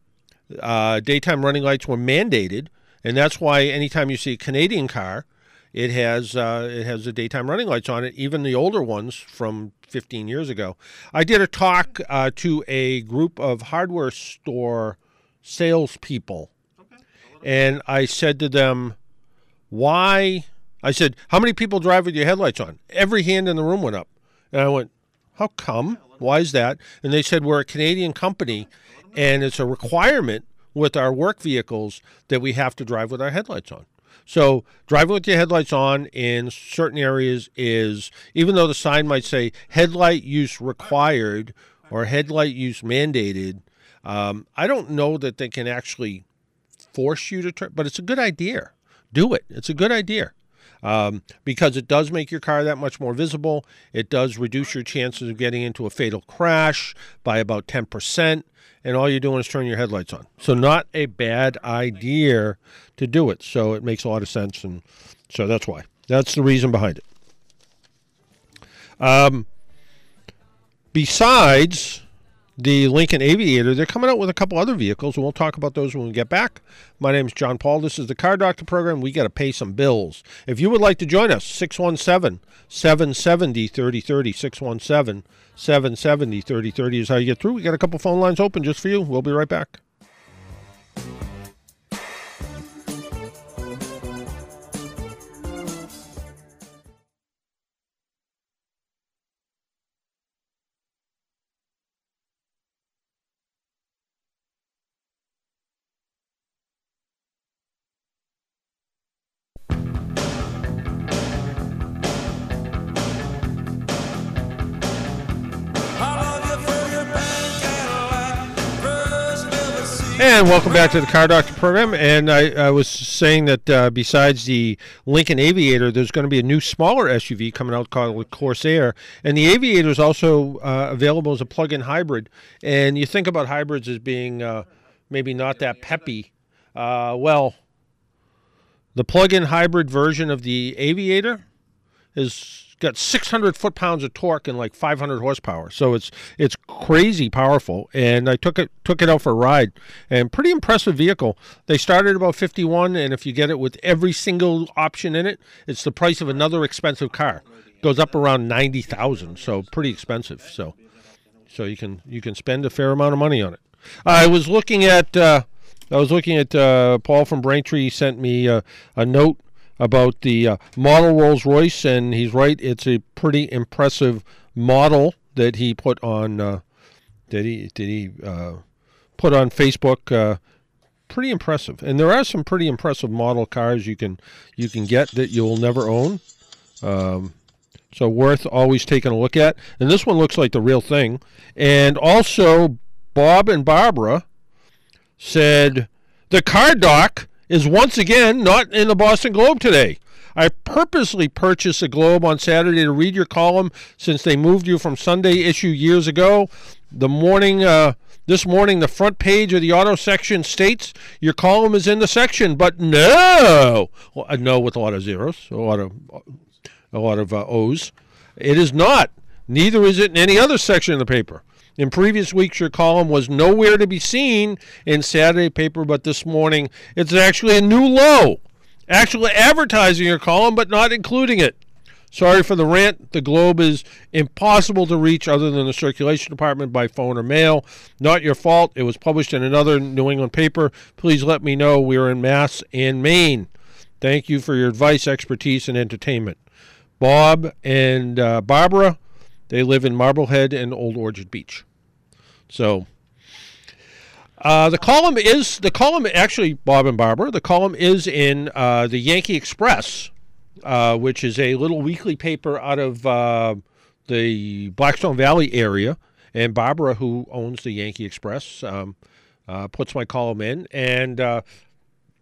uh, daytime running lights were mandated, and that's why anytime you see a Canadian car, it has uh, it has the daytime running lights on it. Even the older ones from 15 years ago. I did a talk uh, to a group of hardware store salespeople, and I said to them, "Why?" I said, "How many people drive with your headlights on?" Every hand in the room went up, and I went, "How come?" Why is that? And they said we're a Canadian company, and it's a requirement with our work vehicles that we have to drive with our headlights on. So driving with your headlights on in certain areas is, even though the sign might say headlight use required or headlight use mandated, um, I don't know that they can actually force you to turn, but it's a good idea. Do it. It's a good idea. Um, because it does make your car that much more visible. It does reduce your chances of getting into a fatal crash by about 10%. And all you're doing is turning your headlights on. So, not a bad idea to do it. So, it makes a lot of sense. And so, that's why. That's the reason behind it. Um, besides the Lincoln Aviator, they're coming out with a couple other vehicles, and we'll talk about those when we get back. My name is John Paul. This is the Car Doctor program. We got to pay some bills. If you would like to join us, 617 770 3030. 617 770 3030 is how you get through. We got a couple phone lines open just for you. We'll be right back. And welcome back to the Car Doctor program. And I, I was saying that uh, besides the Lincoln Aviator, there's going to be a new smaller SUV coming out called the Corsair. And the Aviator is also uh, available as a plug in hybrid. And you think about hybrids as being uh, maybe not that peppy. Uh, well, the plug in hybrid version of the Aviator is got 600 foot pounds of torque and like 500 horsepower. So it's it's crazy powerful. And I took it took it out for a ride, and pretty impressive vehicle. They started about 51, and if you get it with every single option in it, it's the price of another expensive car. Goes up around 90,000. So pretty expensive. So so you can you can spend a fair amount of money on it. I was looking at. Uh, I was looking at uh, Paul from Braintree sent me uh, a note about the uh, model Rolls Royce, and he's right. It's a pretty impressive model that he put on. Uh, did he did he uh, put on Facebook? Uh, pretty impressive, and there are some pretty impressive model cars you can you can get that you'll never own. Um, so worth always taking a look at. And this one looks like the real thing. And also, Bob and Barbara said the car doc is once again not in the Boston Globe today. I purposely purchased a Globe on Saturday to read your column since they moved you from Sunday issue years ago. The morning, uh, this morning, the front page of the auto section states your column is in the section, but no, well, no with a lot of zeros, a lot of, a lot of uh, O's. It is not. Neither is it in any other section of the paper. In previous weeks, your column was nowhere to be seen in Saturday paper, but this morning it's actually a new low. Actually advertising your column, but not including it. Sorry for the rant. The Globe is impossible to reach other than the circulation department by phone or mail. Not your fault. It was published in another New England paper. Please let me know we're in Mass and Maine. Thank you for your advice, expertise, and entertainment. Bob and uh, Barbara, they live in Marblehead and Old Orchard Beach. So uh, the column is the column actually Bob and Barbara. The column is in uh, the Yankee Express, uh, which is a little weekly paper out of uh, the Blackstone Valley area. And Barbara, who owns the Yankee Express, um, uh, puts my column in. And uh,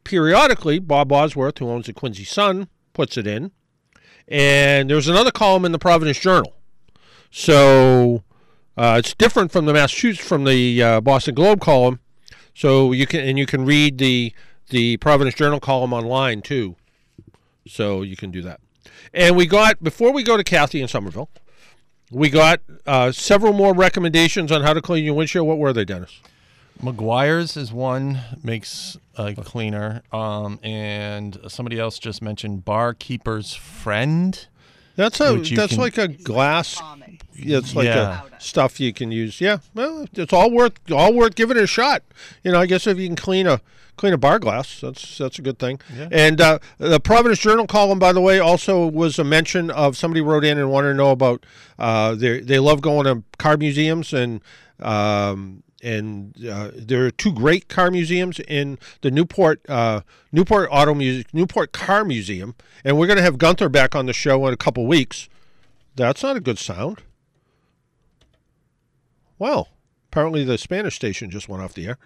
periodically, Bob Bosworth, who owns the Quincy Sun, puts it in. And there's another column in the Providence Journal. So uh, it's different from the Massachusetts from the uh, Boston Globe column. So you can and you can read the the Providence Journal column online too. So you can do that. And we got before we go to Kathy in Somerville, we got uh, several more recommendations on how to clean your windshield. What were they, Dennis? Meguiar's is one makes a cleaner, um, and somebody else just mentioned Barkeeper's Friend That's a that's can- like a glass. It's like Yeah. a stuff you can use. Yeah, well, it's all worth all worth giving it a shot. You know, I guess if you can clean a clean a bar glass, that's that's a good thing. Yeah. And uh, the Providence Journal column, by the way, also was a mention of somebody wrote in and wanted to know about. Uh, they they love going to car museums and. Um, and uh, there are two great car museums in the Newport uh, Newport Auto Music Newport Car Museum, and we're going to have Gunther back on the show in a couple weeks. That's not a good sound. Well, apparently the Spanish station just went off the air.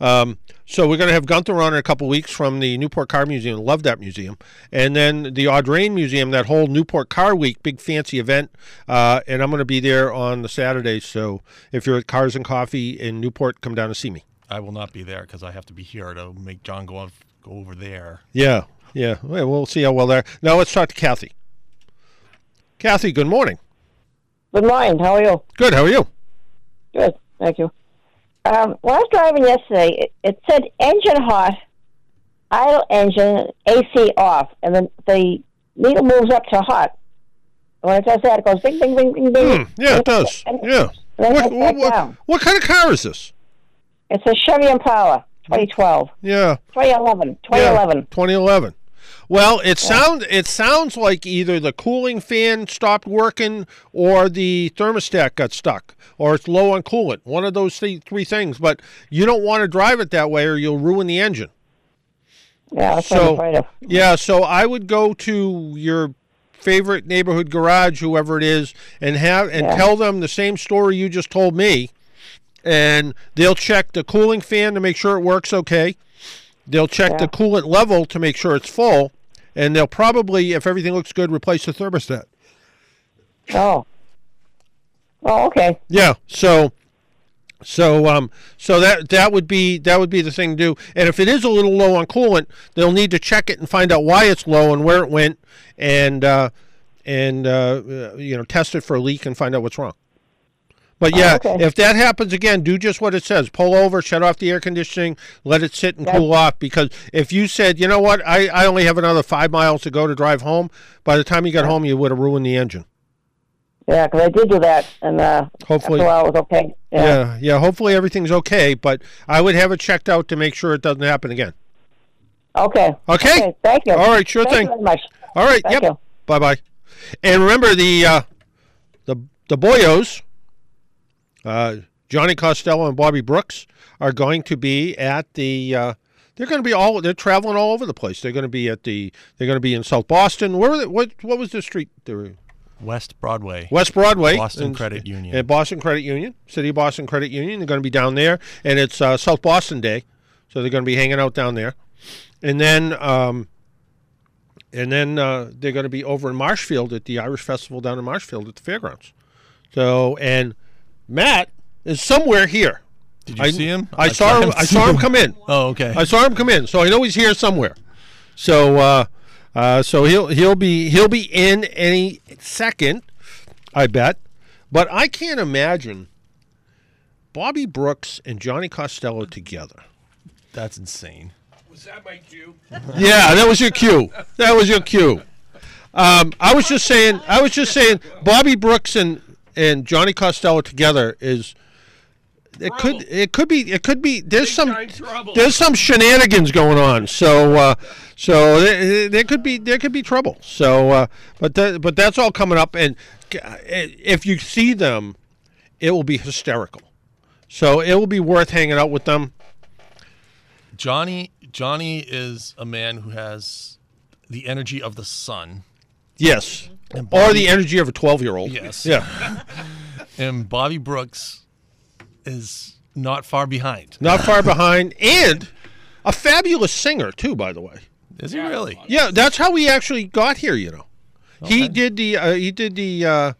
Um, so we're going to have Gunther on in a couple weeks from the Newport Car Museum. Love that museum. And then the Audrain Museum, that whole Newport Car Week, big fancy event. Uh, and I'm going to be there on the Saturday. So if you're at Cars and Coffee in Newport, come down to see me. I will not be there because I have to be here to make John go off, go over there. Yeah, yeah. Well, we'll see how well there. Now let's talk to Kathy. Kathy, good morning. Good morning. How are you? Good. How are you? Good. Thank you. Um, when I was driving yesterday, it, it said engine hot, idle engine, AC off, and then the needle moves up to hot. When it does that, it goes bing, bing, bing, bing, bing. Hmm, yeah, it does. And- Yeah. and What, what, what, what kind of car is this? It's a Chevy Impala, 2012, Yeah. 2011, 2011. 2011. Well, it sound it sounds like either the cooling fan stopped working or the thermostat got stuck or it's low on coolant. One of those three, three things, but you don't want to drive it that way or you'll ruin the engine. Yeah, So, yeah, so I would go to your favorite neighborhood garage, whoever it is, and have and Yeah. tell them the same story you just told me, and they'll check the cooling fan to make sure it works okay. They'll check the coolant level to make sure it's full, and they'll probably, if everything looks good, replace the thermostat. Oh. Oh, okay. Yeah. So so um so that that would be that would be the thing to do. And if it is a little low on coolant, they'll need to check it and find out why it's low and where it went and uh and uh uh, you know test it for a leak and find out what's wrong. But yeah, Oh, okay. if that happens again, do just what it says. Pull over, shut off the air conditioning, let it sit and Yeah. cool off. Because if you said, you know what, I, I only have another five miles to go to drive home, by the time you got home, you would have ruined the engine. Yeah, because I did do that, and uh, Hopefully- after a while it was okay. Yeah. Yeah, yeah. Hopefully everything's okay, but I would have it checked out to make sure it doesn't happen again. Okay. Okay. Thank you. All right, sure Thank thing. You very much. All right. Thank yep. Bye bye. And remember the uh, the the Boyos, uh, Johnny Costello and Bobby Brooks are going to be at the. Uh, they're going to be all. They're traveling all over the place. They're going to be at the. They're going to be in South Boston. Where? Were they, what? What was the street? They were West Broadway. West Broadway, Boston and- Credit Union. and Boston Credit Union, City of Boston Credit Union. They're going to be down there, and it's uh, South Boston Day, so they're going to be hanging out down there, and then um, and then uh, they're going to be over in Marshfield at the Irish Festival down in Marshfield at the fairgrounds. So and Matt is somewhere here. Did you I, see him? I, saw him. I saw him come in. Oh, okay. I saw him come in, so I know he's here somewhere. So, uh, uh, so he'll he'll be he'll be in any second, I bet. But I can't imagine Bobby Brooks and Johnny Costello together. That's insane. Was that my cue? Yeah, that was your cue. That was your cue. Um, I was just saying. I was just saying. Bobby Brooks and and Johnny Costello together is. It could. It could be. It could be. There's some. There's some shenanigans going on. So. Uh, so there, there could be. There could be trouble. So. Uh, but that, But that's all coming up. And uh, if you see them, it will be hysterical. So it will be worth hanging out with them. Johnny Johnny is a man who has the energy of the sun. Yes. And Or the energy of a 12 year old. Yes. Yeah. And Bobby Brooks is not far behind. Not far behind, and a fabulous singer too. By the way, Is he really? yeah, that's how we actually got here. You know, he did the uh, he did the uh,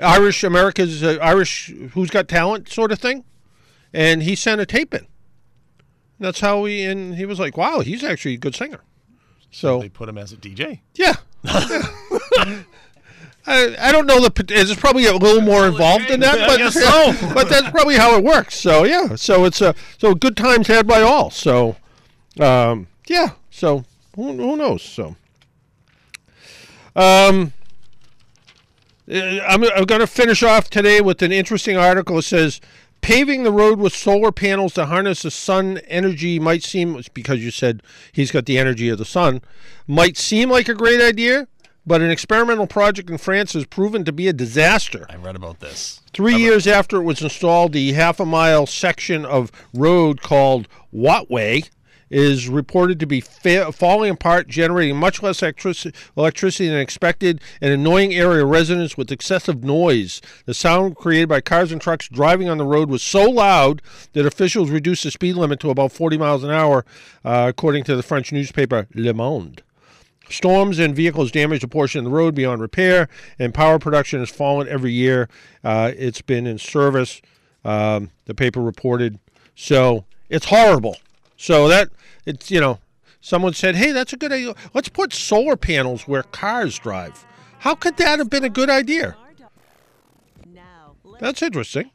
Irish, America's uh, Irish Who's Got Talent sort of thing, and he sent a tape in. That's how he and he was like, "Wow, he's actually a good singer." So They put him as a DJ. yeah. I, I don't know the it's probably a little more involved in that, but so. but that's probably how it works. So yeah, so it's a so good times had by all. So um, yeah, so who, who knows? So um, Uh, I'm, I'm going to finish off today with an interesting article. It says paving the road with solar panels to harness the sun energy might seem because you said he's got the energy of the sun might seem like a great idea, but an experimental project in France has proven to be a disaster. I read about this. Three years after it was installed, the half a mile section of road called Wattway is reported to be fa- falling apart, generating much less electric- electricity than expected, and annoying area residents with excessive noise. The sound created by cars and trucks driving on the road was so loud that officials reduced the speed limit to about 40 miles an hour, uh, according to the French newspaper Le Monde. Storms and vehicles damaged a portion of the road beyond repair, and power production has fallen every year. Uh, it's been in service, um, the paper reported. So it's horrible. So that, it's, you know, someone said, hey, that's a good idea. Let's put solar panels where cars drive. How could that have been a good idea? That's interesting.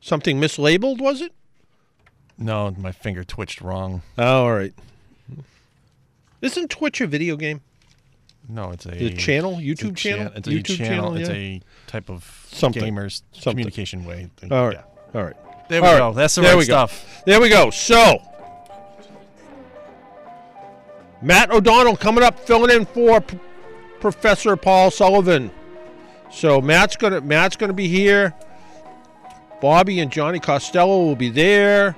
Something mislabeled, was it? No, my finger twitched wrong. Oh, all right. Isn't Twitch a video game? No, it's a The channel? it's a YouTube channel? It's a YouTube channel. channel, It's yeah. a type of Something. gamers Something. communication way. Thing. All right. Yeah. All right. There we All go. That's the there right we go. stuff. There we go. So, Matt O'Donnell coming up, filling in for P- Professor Paul Sullivan. So Matt's gonna Matt's gonna be here. Bobby and Johnny Costello will be there.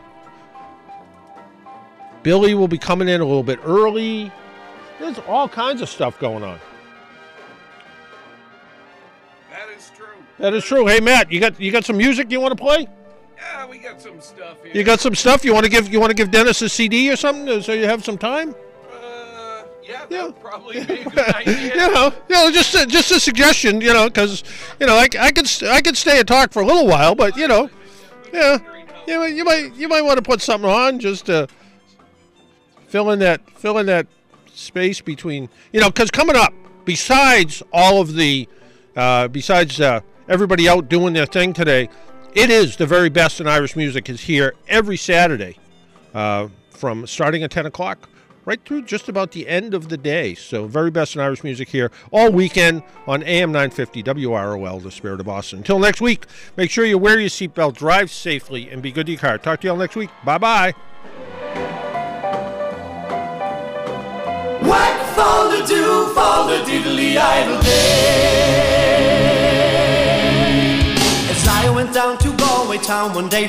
Billy will be coming in a little bit early. There's all kinds of stuff going on. That is true. That is true. Hey Matt, you got you got some music you want to play? Yeah, we got some stuff here. You got some stuff you want to give you want to give Dennis a CD or something uh, so you have some time? Uh, yeah, that would probably be a good idea. you know, you know, just a, just a suggestion, you know, because you know, I, I could st- I could stay and talk for a little while, but you know, yeah, you might you might you might want to put something on just to fill in that fill in that space between you know, because coming up, besides all of the, uh, besides uh, everybody out doing their thing today, it is the very best in Irish music is here every Saturday, uh, from starting at ten o'clock right through just about the end of the day. So, very best in Irish music here all weekend on AM 950 WROL, the Spirit of Boston. Until next week, make sure you wear your seatbelt, drive safely, and be good to your car. Talk to you all next week. Bye bye. The do fall the diddly idle day. As I went down to Galway town one day.